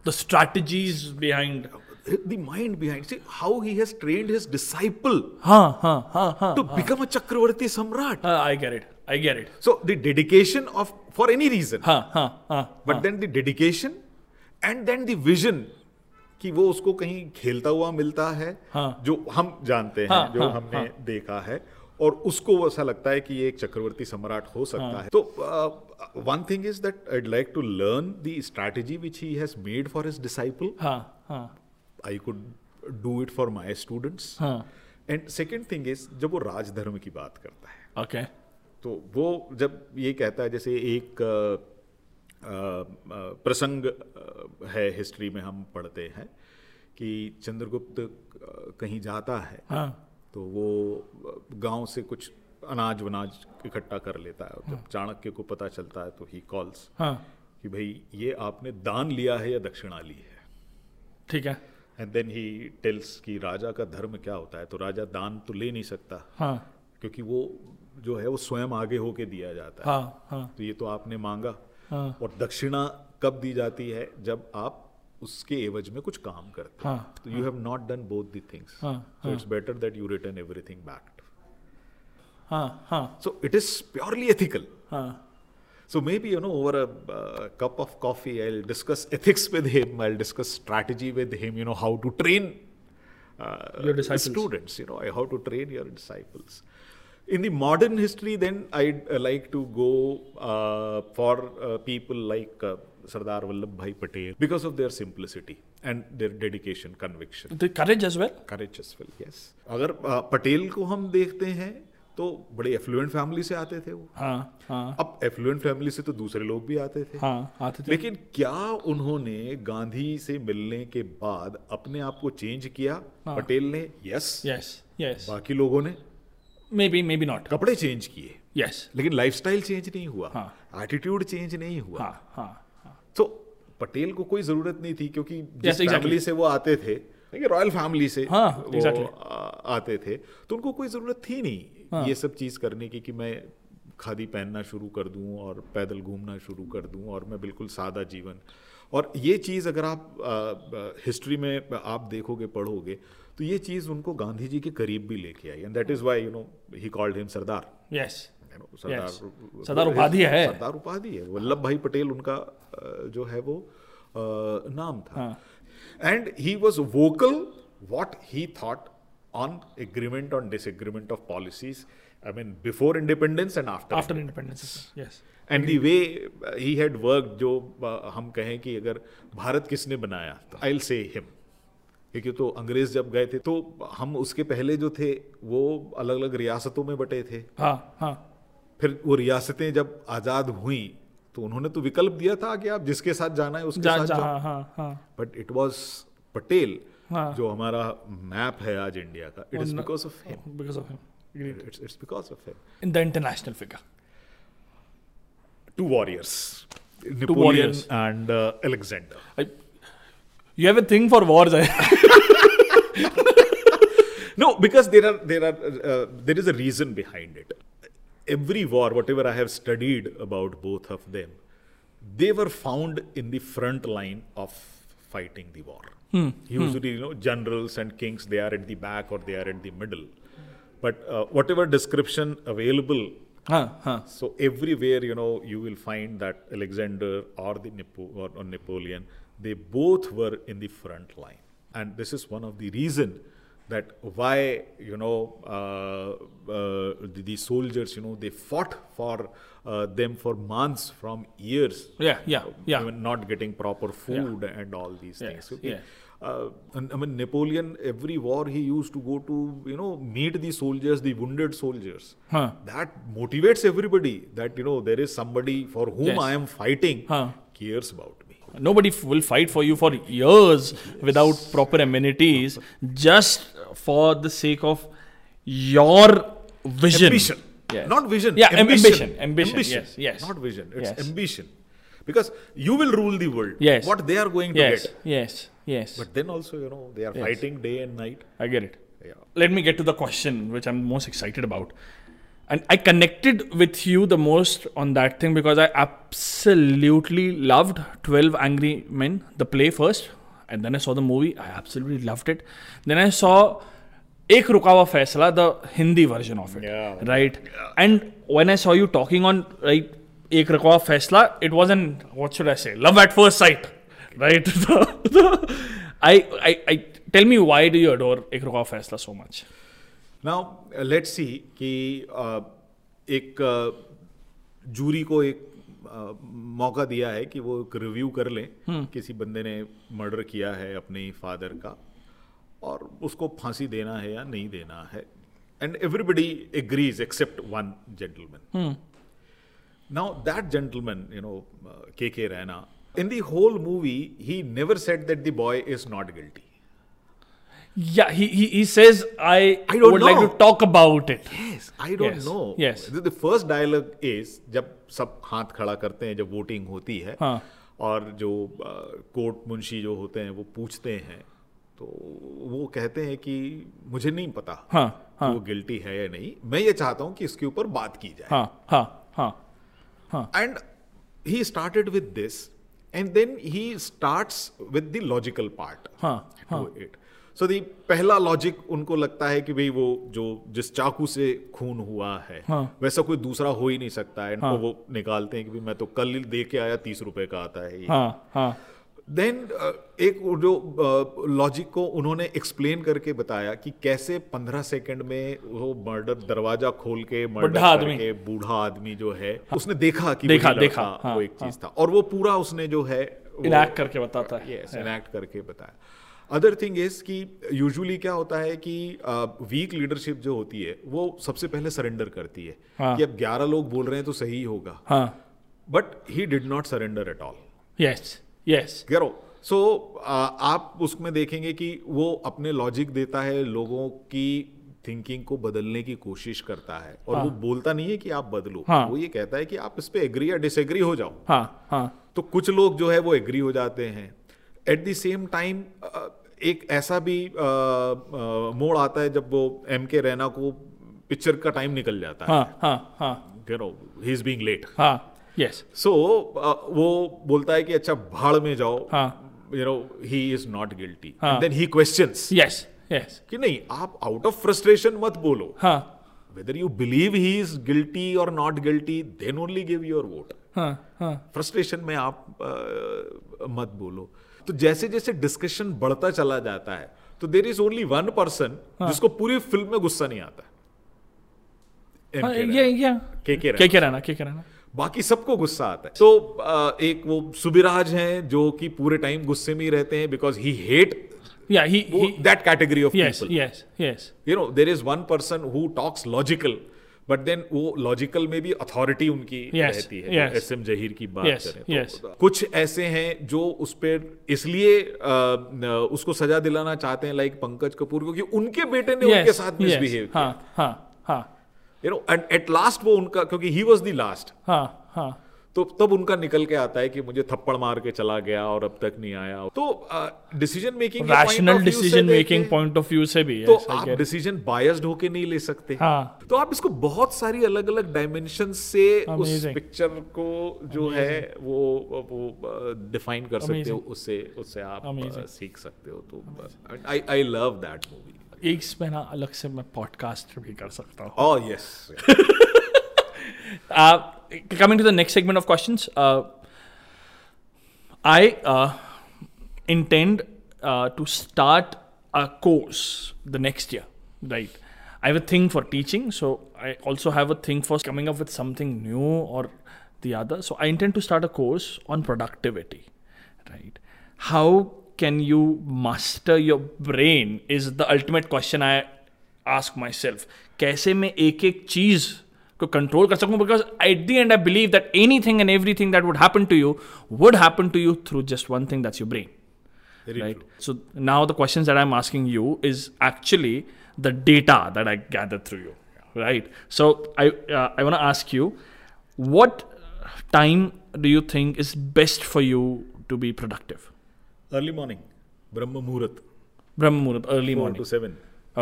the strategies behind the mind behind see how he has trained his disciple हाँ, हाँ, हाँ, हाँ, to become a Chakravarti Samrat. Uh, I get it. I get it. So the dedication of for any reason. हाँ, हाँ, हाँ, but then the dedication and then the vision कि वो उसको कहीं खेलता हुआ मिलता है हाँ, जो हम जानते हैं हाँ, जो हाँ, हमने हाँ, देखा है और उसको ऐसा लगता है कि ये एक चक्रवर्ती सम्राट हो सकता हाँ, है तो one thing is that I'd like to learn the strategy which he has made for his disciple हाँ, हाँ, I could do it for my students and second thing is जब वो राजधर्म की बात करता है ओके okay. तो वो जब ये कहता है जैसे एक प्रसंग है हिस्ट्री में हम पढ़ते हैं कि चंद्रगुप्त कहीं जाता है हाँ, तो वो गाँव से कुछ अनाज वनाज इकट्ठा कर लेता है जब चाणक्य को पता चलता है तो ही कॉल्स हाँ, कि भाई ये आपने दान लिया है या दक्षिणा ली है? ठीक है। एंड देन ही टेल्स कि राजा का धर्म क्या होता है? तो राजा दान तो ले नहीं सकता। हाँ, क्योंकि वो जो है वो स्वयं आगे होके दिया जाता है। हाँ, हाँ, तो ये तो आपने मांगा। हाँ, और दक्षिणा कब दी जाती है? जब आप उसके एवज में कुछ काम करते हैं। हाँ, तो you have not done both the things so it's better that you return everything back हाँ, हाँ, so it is purely ethical हाँ, So maybe you know over a uh, cup of coffee, I'll discuss ethics with him. I'll discuss strategy with him. You know how to train uh, Your disciples. students. You know how to train your disciples. In the modern history, then I'd uh, like to go uh, for uh, people like uh, Sardar Vallabhbhai Patel because of their simplicity and their dedication, conviction. The courage as well. courage as well. Yes. अगर uh, Patel को हम देखते हैं तो बड़े affluent family से आते थे वो। हाँ, हाँ, अब एफ्लुएंट फैमिली से तो दूसरे लोग भी आते थे। हाँ, आते थे। लेकिन क्या उन्होंने गांधी से मिलने के बाद अपने आप को चेंज किया? हाँ. पटेल ने? यस यस यस बाकी लोगों ने? Maybe maybe not कपड़े चेंज किए। यस लेकिन लाइफस्टाइल चेंज नहीं हुआ। हाँ। एटीट्यूड चेंज नहीं हुआ। हाँ हाँ हाँ। तो पटेल को कोई ज़रूरत नहीं थी क्योंकि जिस exactly. फैमिली से वो आते थे रॉयल फैमिली से हाँ, वो exactly. आ- आते थे तो उनको कोई ज़रूरत थी नहीं। हाँ। ये सब चीज़ करने की कि मैं खादी पहनना शुरू कर दूँ और पैदल घूमना शुरू कर दूँ और मैं बिल्कुल सादा जीवन। और ये चीज़ अगर आप हिस्ट्री में आप देखोगे पढ़ोगे तो ये चीज़ उनको गांधी जी के करीब भी लेके आई। And that is why you know he called him Sardar yes Sardar Sardar उपाधि है। सरदार उपाधि है। वल्लभ भाई पटेल उनका जो है वो नाम था। And he was vocal what he thought on agreement on disagreement of policies I mean before independence and after after independence yes and the way he had work जो हम कहें कि अगर भारत किसने बनाया तो आई से हिम क्योंकि तो अंग्रेज़ जब गए थे तो हम उसके पहले जो थे वो अलग अलग रियासतों में बटे थे। हाँ हाँ। फिर वो रियासतें जब आज़ाद हुई तो उन्होंने तो विकल्प दिया था कि आप जिसके साथ जाना है उसके जा, साथ जाओ। हाँ, बट इट वॉज़ पटेल जो हमारा मैप है आज इंडिया का it is because of him because of him it's it's because of him in the international figure two warriors Napoleon two warriors. and uh, Alexander. I, you have a thing for wars, no, because there are there are uh, there is a reason behind it. Every war, whatever I have studied about both of them, they were found in the front line of fighting the war. Hmm. Usually, hmm. you know, generals and kings they are at the back or they are at the middle. But uh, whatever description available Huh, huh. So everywhere, you know, you will find that Alexander or the Nepo- or, or, Napoleon, they both were in the front line, and this is one of the reason that why you know uh, uh, the, the, soldiers, you know, they fought for uh, them for months, from years. Yeah, yeah, yeah. not getting proper food yeah. and all these things. Okay? Yeah uh, I mean, Napoleon, every war he used to go to, you know, meet the soldiers, the wounded soldiers. Huh. That motivates everybody that, you know, there is somebody for whom yes. I am fighting huh. cares about. Nobody f- will fight for you for years without proper amenities just for the sake of your vision. Ambition. Yes. Not vision. Yeah, ambition. Ambition. ambition. ambition. Yes, yes. Not vision. It's yes. ambition. Because you will rule the world. Yes. What they are going to yes. get. Yes. Yes. But then also, you know, they are Yes. fighting day and night. I get it. Yeah. Let me get to the question which I'm most excited about. And I connected with you the most on that thing because I absolutely loved 12 Angry Men, the play first. And then I saw the movie. I absolutely loved it. Then I saw Ek Rukawa Faisla, the Hindi version of it. Yeah. Right? And when I saw you talking on right Ek Rukawa Faisla, it wasn't, what should I say, love at first sight. Right? I, I, I tell me why do you adore Ek Rukawa Faisla so much? Now, uh, see कि uh, एक jury को एक uh, मौका दिया है कि वो एक रिव्यू कर लें किसी बंदे ने मर्डर किया है अपने फादर का और उसको फांसी देना है या नहीं देना है। And everybody agrees except one gentleman now that gentleman you know K K Raina in the whole movie he never set that the boy is not guilty. Yeah, he, he, he says, I, I don't would know. like to talk about it. Yes, I don't Yes, know. yes. The, the first dialogue is जब सब हाथ खड़ा करते हैं जब voting होती है हाँ. और जो कोर्ट मुंशी जो होते हैं वो पूछते हैं तो वो कहते हैं कि मुझे नहीं पता हाँ, कि वो गिल्टी है या नहीं मैं ये चाहता हूँ कि इसके ऊपर बात की जाए हाँ, हाँ, हाँ. हाँ. And he started with this and then he starts with the logical part हाँ, हाँ. to it. सो दी पहला लॉजिक उनको लगता है कि भाई वो जो जिस चाकू से खून हुआ है हाँ. वैसा कोई दूसरा हो ही नहीं सकता है। हाँ. वो निकालते हैं कि भाई मैं तो कल दे के आया तीस रुपए का आता है हाँ, हाँ. देन एक जो लॉजिक को उन्होंने एक्सप्लेन करके बताया कि कैसे पंद्रह सेकंड में वो मर्डर दरवाज़ा खोल के मर्डर करके बूढ़ा आदमी जो है हाँ, उसने देखा कि देखा देखा हाँ, वो एक चीज़ हाँ, था। और वो पूरा उसने जो है इनैक्ट करके बताता है। यस इनैक्ट करके बताया। अदर थिंग इज़ कि यूजुअली क्या होता है कि वीक लीडरशिप जो होती है वो सबसे पहले सरेंडर करती है हाँ. कि अब ग्यारह लोग बोल रहे हैं तो सही होगा but he did not surrender at all yes yes करो सो आप उसमें देखेंगे कि वो अपने लॉजिक देता है लोगों की थिंकिंग को बदलने की कोशिश करता है और हाँ. वो बोलता नहीं है कि आप बदलो हाँ. वो ये कहता है कि आप इस पे एग्री या डिसएग्री हो जाओ हाँ, हाँ. तो कुछ लोग जो है वो एग्री हो जाते हैं एट द सेम टाइम एक ऐसा भी मोड़ आता है जब वो एम के रैना को पिक्चर का टाइम निकल जाता है हाँ, हाँ, हाँ. हाँ. Yes. सो uh, वो बोलता है कि अच्छा भाड़ में जाओ हाँ. You know he is not guilty हाँ. Then he questions Yes. Yes. कि नहीं आप आउट ऑफ़ फ्रस्ट्रेशन मत बोलो हाँ. whether you believe he is guilty or not guilty then only give your vote हाँ. हाँ. फ्रस्ट्रेशन में आप uh, मत बोलो तो जैसे जैसे डिस्कशन बढ़ता चला जाता है तो there is only one person जिसको पूरी फ़िल्म में गुस्सा नहीं आता। हाँ, ये ये। के के रहना क्या क्या रहना बाकी सबको गुस्सा आता है। तो एक वो सुबिराज हैं जो कि पूरे टाइम गुस्से में ही रहते हैं because he hate Yeah, he, he that category of yes, people yes, yes. You know there is one person who talks logical but then वो लॉजिकल में भी अथॉरिटी उनकी Yes, रहती है yes. एस एम जहीर की बात Yes, करें तो yes. कुछ ऐसे हैं जो उस पर इसलिए उसको सजा दिलाना चाहते हैं लाइक पंकज कपूर क्योंकि उनके बेटे ने yes, उनके साथ yes. मिसबिहेव किया हाँ, हाँ, हाँ, you know and at last वो उनका क्योंकि ही वॉज़ दी लास्ट हाँ, हाँ. तो तब उनका निकल के आता है कि मुझे थप्पड़ मार के चला गया और अब तक नहीं आया। तो decision making Rational decision making point of view से भी तो आप डिसीज़न बायस्ड होके नहीं ले सकते। हाँ. तो आप इसको बहुत सारी अलग अलग डायमेंशन से उस पिक्चर को जो है वो वो डिफाइन कर सकते हो उससे उससे आप Amazing. सीख सकते हो। तो I I love that movie एक इसमें ना अलग से मैं पॉडकास्ट भी कर सकता हूँ। Oh yes Uh, coming to the next segment of questions, uh, I uh, intend uh, to start a course the next year, right? I have a thing for teaching, so I also have a thing for coming up with something new or the other. So I intend to start a course on productivity, right? How can you master your brain is the ultimate question I ask myself. कैसे मैं एक एक चीज को control कर सकूं because at the end I believe that anything and everything that would happen to you would happen to you through just one thing that's your brain Very right true. so now the questions that i'm asking you is actually the data that i gathered through you right so i uh, i want to ask you what time do you think is best for you to be productive early morning brahma muhurat brahma muhurat early 4 morning to 7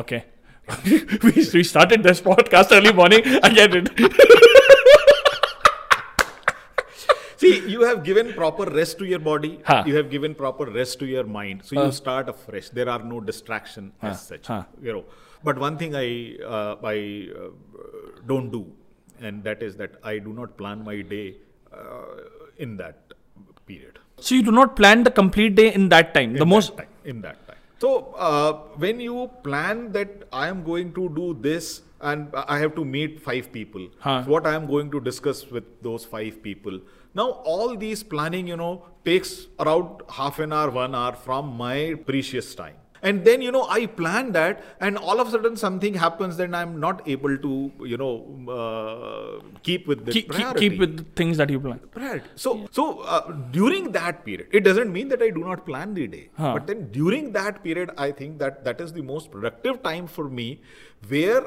okay we, we started this podcast early morning i get it See, you have given proper rest to your body. Huh. You have given proper rest to your mind. So you start afresh. There are no distraction as such. Huh. You know. But one thing I uh, I uh, don't do, and that is that I do not plan my day uh, in that period. so you do not plan the complete day in that time the In most time, in that time. So uh, when you plan that I am going to do this and I have to meet five people, Huh. what I am going to discuss with those five people. Now all these planning, you know, takes around half an hour, one hour from my precious time. And then you know I plan that, and all of a sudden something happens. Then I'm not able to, you know, uh, keep with the keep, keep, priority keep with the things that you plan Right. So, so uh, during that period, it doesn't mean that I do not plan the day, Huh. but then during that period, I think that that is the most productive time for me, where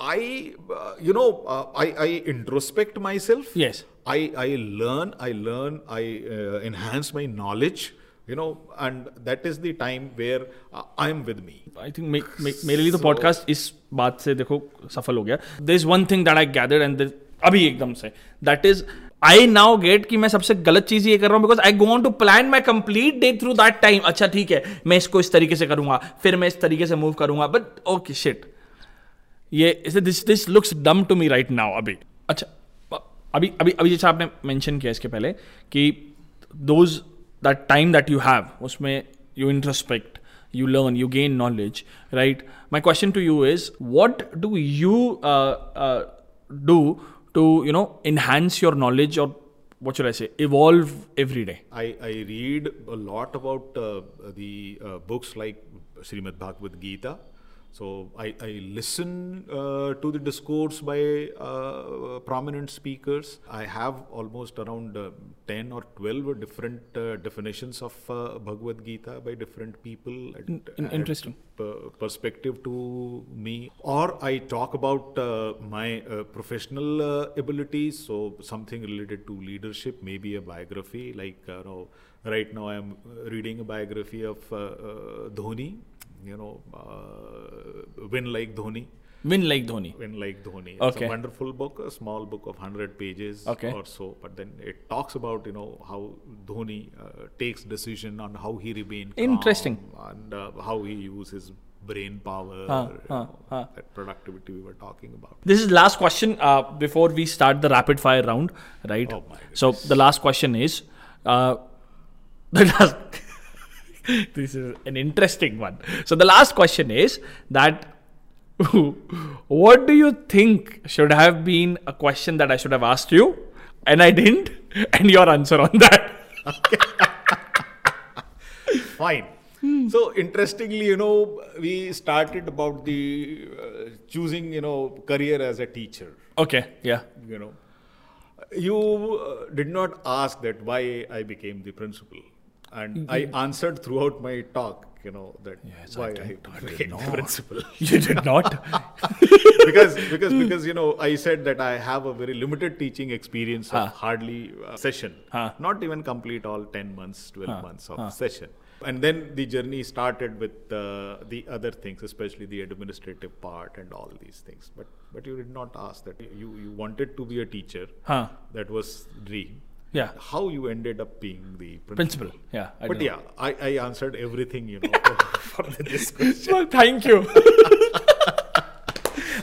I, uh, you know, uh, I, I introspect myself. Yes. I, I learn, I learn, I uh, enhance my knowledge, you know, and that is the time where uh, I am with me. I think मेरे लिए तो podcast इस बात से देखो सफल हो गया। There is one thing that I gather and अभी एकदम से। That is I now get कि मैं सबसे गलत चीज़ ये कर रहा हूँ because I got to plan my complete day through that time अच्छा ठीक है मैं इसको इस तरीके से करूँगा फिर मैं इस तरीके से मूव करूँगा बट ओके शिट ये this this looks dumb to me right now अभी। अच्छा अभी अभी अभी जैसे आपने मेंशन किया इसके पहले कि those that time that you have usme you introspect you learn you gain knowledge right my question to you is what do you uh, uh, do to you know enhance your knowledge or what should I say, evolve every day? I, I read a lot about uh, the uh, books like Srimad Bhagavad Gita so I, I listen uh, to the discourse by uh, prominent speakers. I have almost around uh, 10 or 12 different uh, definitions of uh, Bhagavad Gita by different people. and in- interesting. per- perspective to me or i talk about uh, my uh, professional uh, abilities so something related to leadership maybe a biography like uh, know, right now i'm reading a biography of dhoni you know uh, win like dhoni Win like Dhoni. Win Like Dhoni. It's a wonderful book, a small book of 100 pages Okay. or so. But then it talks about, you know, how Dhoni uh, takes decision on how he remain calm Interesting. and uh, how he uses brain power, Huh, huh, know, huh. that productivity we were talking about. This is last question uh, before we start the rapid fire round, right? Oh so the last question is, uh, the last, this is an interesting one. So the last question is that, what do you think should have been a question that I should have asked you, and I didn't, and your answer on that? Fine. So interestingly, you know, we started about the uh, choosing, you know, career as a teacher. Okay, yeah. You know, you uh, did not ask that why I became the principal, and I answered throughout my talk. You know that why I, became the principal. You did not. because because because you know I said that I have a very limited teaching experience of hardly a session, Huh. not even complete all ten months, twelve months of session. And then the journey started with uh, the other things, especially the administrative part and all these things. But but you did not ask that you you wanted to be a teacher. Huh. That was dream Yeah. How you ended up being the principal. Principal. Yeah. I But know. yeah, I, I answered everything, you know, for this question. Well, thank you.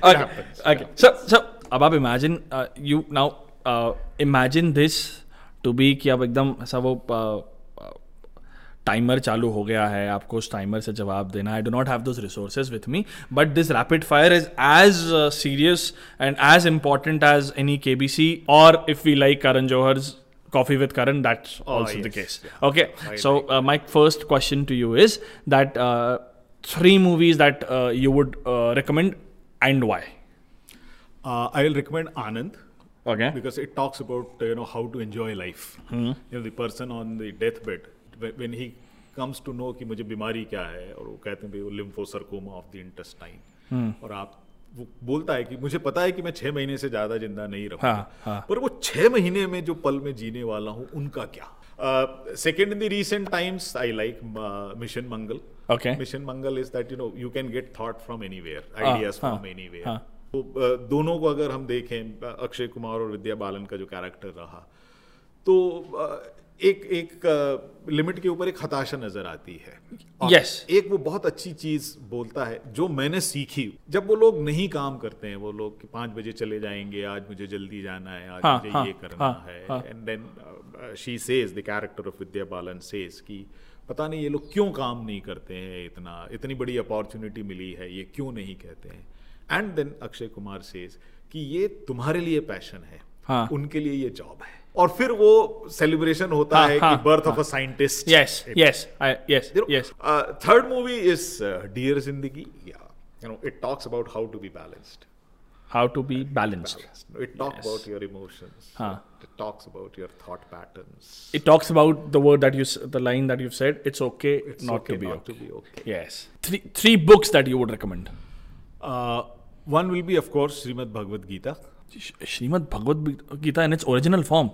okay. happens, Okay. So, so अब आप imagine uh, you now uh, imagine this to be कि अब एकदम ऐसा वो timer चालू हो गया है आपको उस टाइमर से जवाब देना I do not have those resources with me but this rapid fire is as serious and as important as any K B C और if we like Karan Johar's coffee with Karan, that's also the yes, case. yeah. Okay, I so uh, my first question to you is that uh, three movies that uh, you would uh, recommend and why? Uh, I will recommend Anand. Okay. because it talks about uh, you know how to enjoy life you know the person on the deathbed when, when he comes to know कि मुझे बीमारी क्या है और वो कहते हैं भाई वो लिम्फोसरकोमा ऑफ द इंटेस्टाइन और आप वो बोलता है कि मुझे पता है कि मैं छह महीने से ज़्यादा ज़िंदा नहीं रहूँगा हाँ, हाँ. पर वो छह महीने में जो पल में जीने वाला हूँ उनका क्या second in the recent times I like mission Mangal Okay. Mission Mangal is that you know you can get thought from anywhere ideas from anywhere हाँ. तो दोनों को अगर हम देखें अक्षय कुमार और विद्या बालन का जो कैरेक्टर रहा तो एक एक लिमिट के ऊपर एक हताशा नज़र आती है और Yes. एक वो बहुत अच्छी चीज़ बोलता है जो मैंने सीखी जब वो लोग नहीं काम करते हैं वो लोग कि पाँच बजे चले जाएँगे आज मुझे जल्दी जाना है आज हाँ, मुझे हाँ, ये करना हाँ, है हाँ. And then she says the character of Vidya Balan says कि पता नहीं ये लोग क्यों काम नहीं करते हैं इतना इतनी बड़ी अपॉर्चुनिटी मिली है ये क्यों नहीं कहते हैं and then Akshay Kumar says कि ये तुम्हारे लिए पैशन है हाँ. उनके लिए ये जॉब है और फिर वो सेलिब्रेशन होता हाँ, है हाँ, कि birth of a scientist Yes, yes, I, yes, you know, yes. Uh, third movie is uh, Dear Zindagi. Yeah, you know, it talks about how to be balanced. How to be balanced. Balanced. It talks Yes. about your emotions. Huh. It talks about your thought patterns. It talks about the word that you, s- the line that you've said. It's okay It's not okay to be not okay. to be okay. Yes. Three three books that you would recommend. Uh, one will be, of course, Srimad Bhagavad Gita. Sh- Srimad Bhagavad Gita in its original form.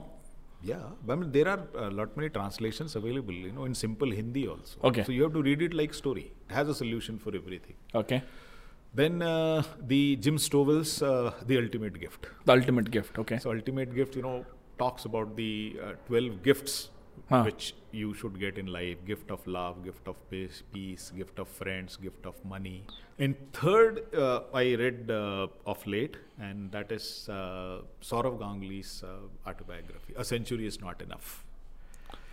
Yeah, I mean there are a lot many translations available. You know, in simple Hindi also. Okay. So you have to read it like story. It has a solution for everything. Okay. Then uh, the Jim Stovall's uh, The Ultimate Gift. The ultimate gift. Okay. So ultimate gift, you know, talks about the uh, 12 gifts Huh. which you should get in life. Gift of love, gift of peace, peace gift of friends, gift of money. And third, uh, I read uh, of late, and that is uh, Saurav Ganguly's uh, autobiography. A century is not enough.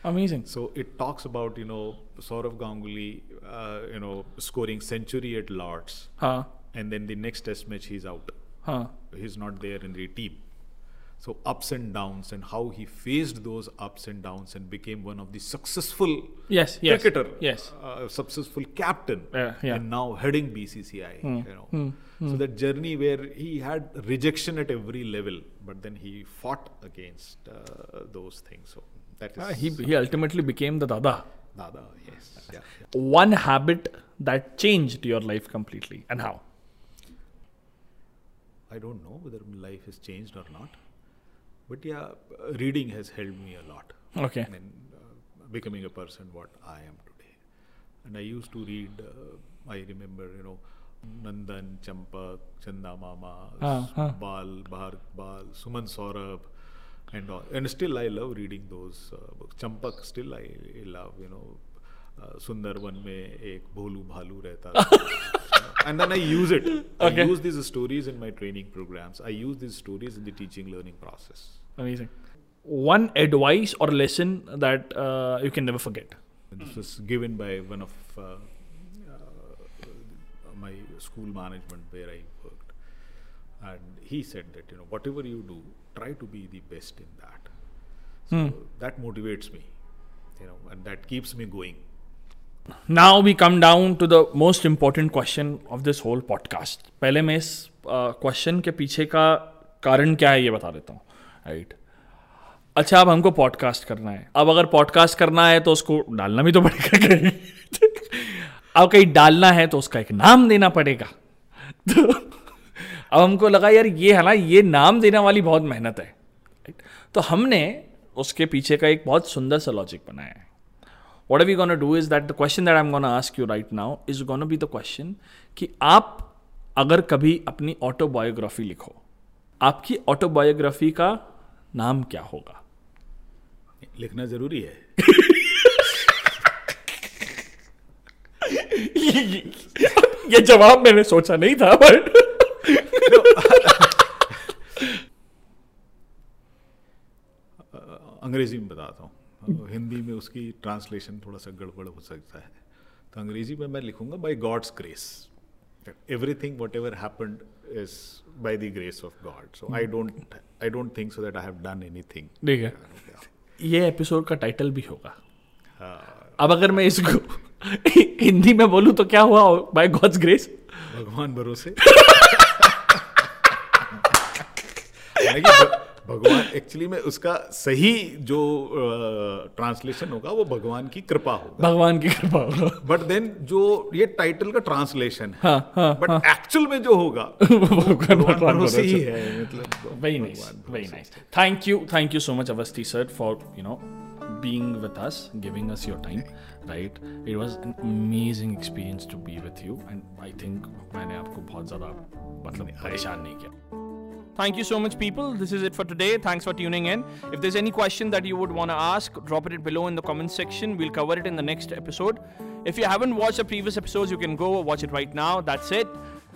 Amazing. So it talks about, you know, Saurav Ganguly, uh, you know, scoring century at Lords. Huh. And then the next test match, he's out Huh. he's not there in the team. So ups and downs and how he faced those ups and downs and became one of the successful Yes. Yes. cricketer, Yes. uh, successful captain, Yeah, yeah. and now heading BCCI. You know, so that journey where he had rejection at every level, but then he fought against uh, those things. So that is Ah, he he ultimately became the dada. Dada. Yes. Yeah. One habit that changed your life completely and how? I don't know whether life has changed or not, but yeah, uh, reading has helped me a lot. Okay. in uh, becoming a person what I am today. And I used to read. Uh, I remember, you know, Nandan Champak Chanda Mama हाँ, हाँ. बाल भारत बाल सुमन Saurabh and all. and still I love reading those uh, books. Champak still I, I love you know uh, Sundarban में एक भोलू भालू रहता था and then I use it. Okay. I use these stories in my training programs. I use these stories in the teaching learning process. Amazing. One advice or lesson that uh, you can never forget. This was given by one of uh, uh, my school management where I worked, and he said that you know whatever you do, try to be the best in that. So that motivates me, you know, and that keeps me going. Now we come down to the most important question of this whole podcast पहले मैं इस question uh, के पीछे का कारण क्या है ये बता देता हूँ राइट अच्छा अब हमको पॉडकास्ट करना है। अब अगर पॉडकास्ट करना है तो उसको डालना भी तो पड़ेगा कहीं। अब कहीं डालना है तो उसका एक नाम देना पड़ेगा। तो अब हमको लगा यार ये है ना ये नाम देने वाली बहुत मेहनत है। तो हमने उसके पीछे का एक बहुत सुंदर सा लॉजिक बनाया है। What are we gonna do is that the question that I am gonna ask you right now is gonna be the question कि आप अगर कभी अपनी ऑटोबायोग्राफी लिखो आपकी ऑटोबायोग्राफी का नाम क्या होगा? लिखना ज़रूरी है। ये जवाब मैंने सोचा नहीं था बट अंग्रेज़ी में बताता हूँ। हिंदी में उसकी ट्रांसलेशन थोड़ा सा गड़बड़ हो सकता है। तो अंग्रेज़ी में मैं लिखूँगा by God's grace everything whatever happened is by the grace of God so I don't I don't think so that I have done anything ठीक है। ये एपिसोड का टाइटल भी होगा। अब अगर मैं इसको हिंदी में बोलूँ तो क्या हुआ? बाय गॉड्स ग्रेस भगवान भरोसे। भगवान एक्चुअली में उसका सही जो ट्रांसलेशन होगा वो भगवान की कृपा होगा भगवान की कृपा होगा बट देन जो ये टाइटल का ट्रांसलेशन है हाँ, हाँ, बट एक्चुअल में जो होगा भगवान ही है मतलब very nice very nice thank you thank you so much avasti sir for you know being with us giving us your time right it was an amazing experience to be with you and i think मैंने आपको बहुत ज़्यादा मतलब परेशान नहीं किया Thank you so much, people. This is it for today. Thanks for tuning in. If there's any question that you would want to ask, drop it below in the comment section. We'll cover it in the next episode. If you haven't watched the previous episodes, you can go watch it right now. That's it.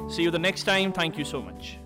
See you the next time. Thank you so much.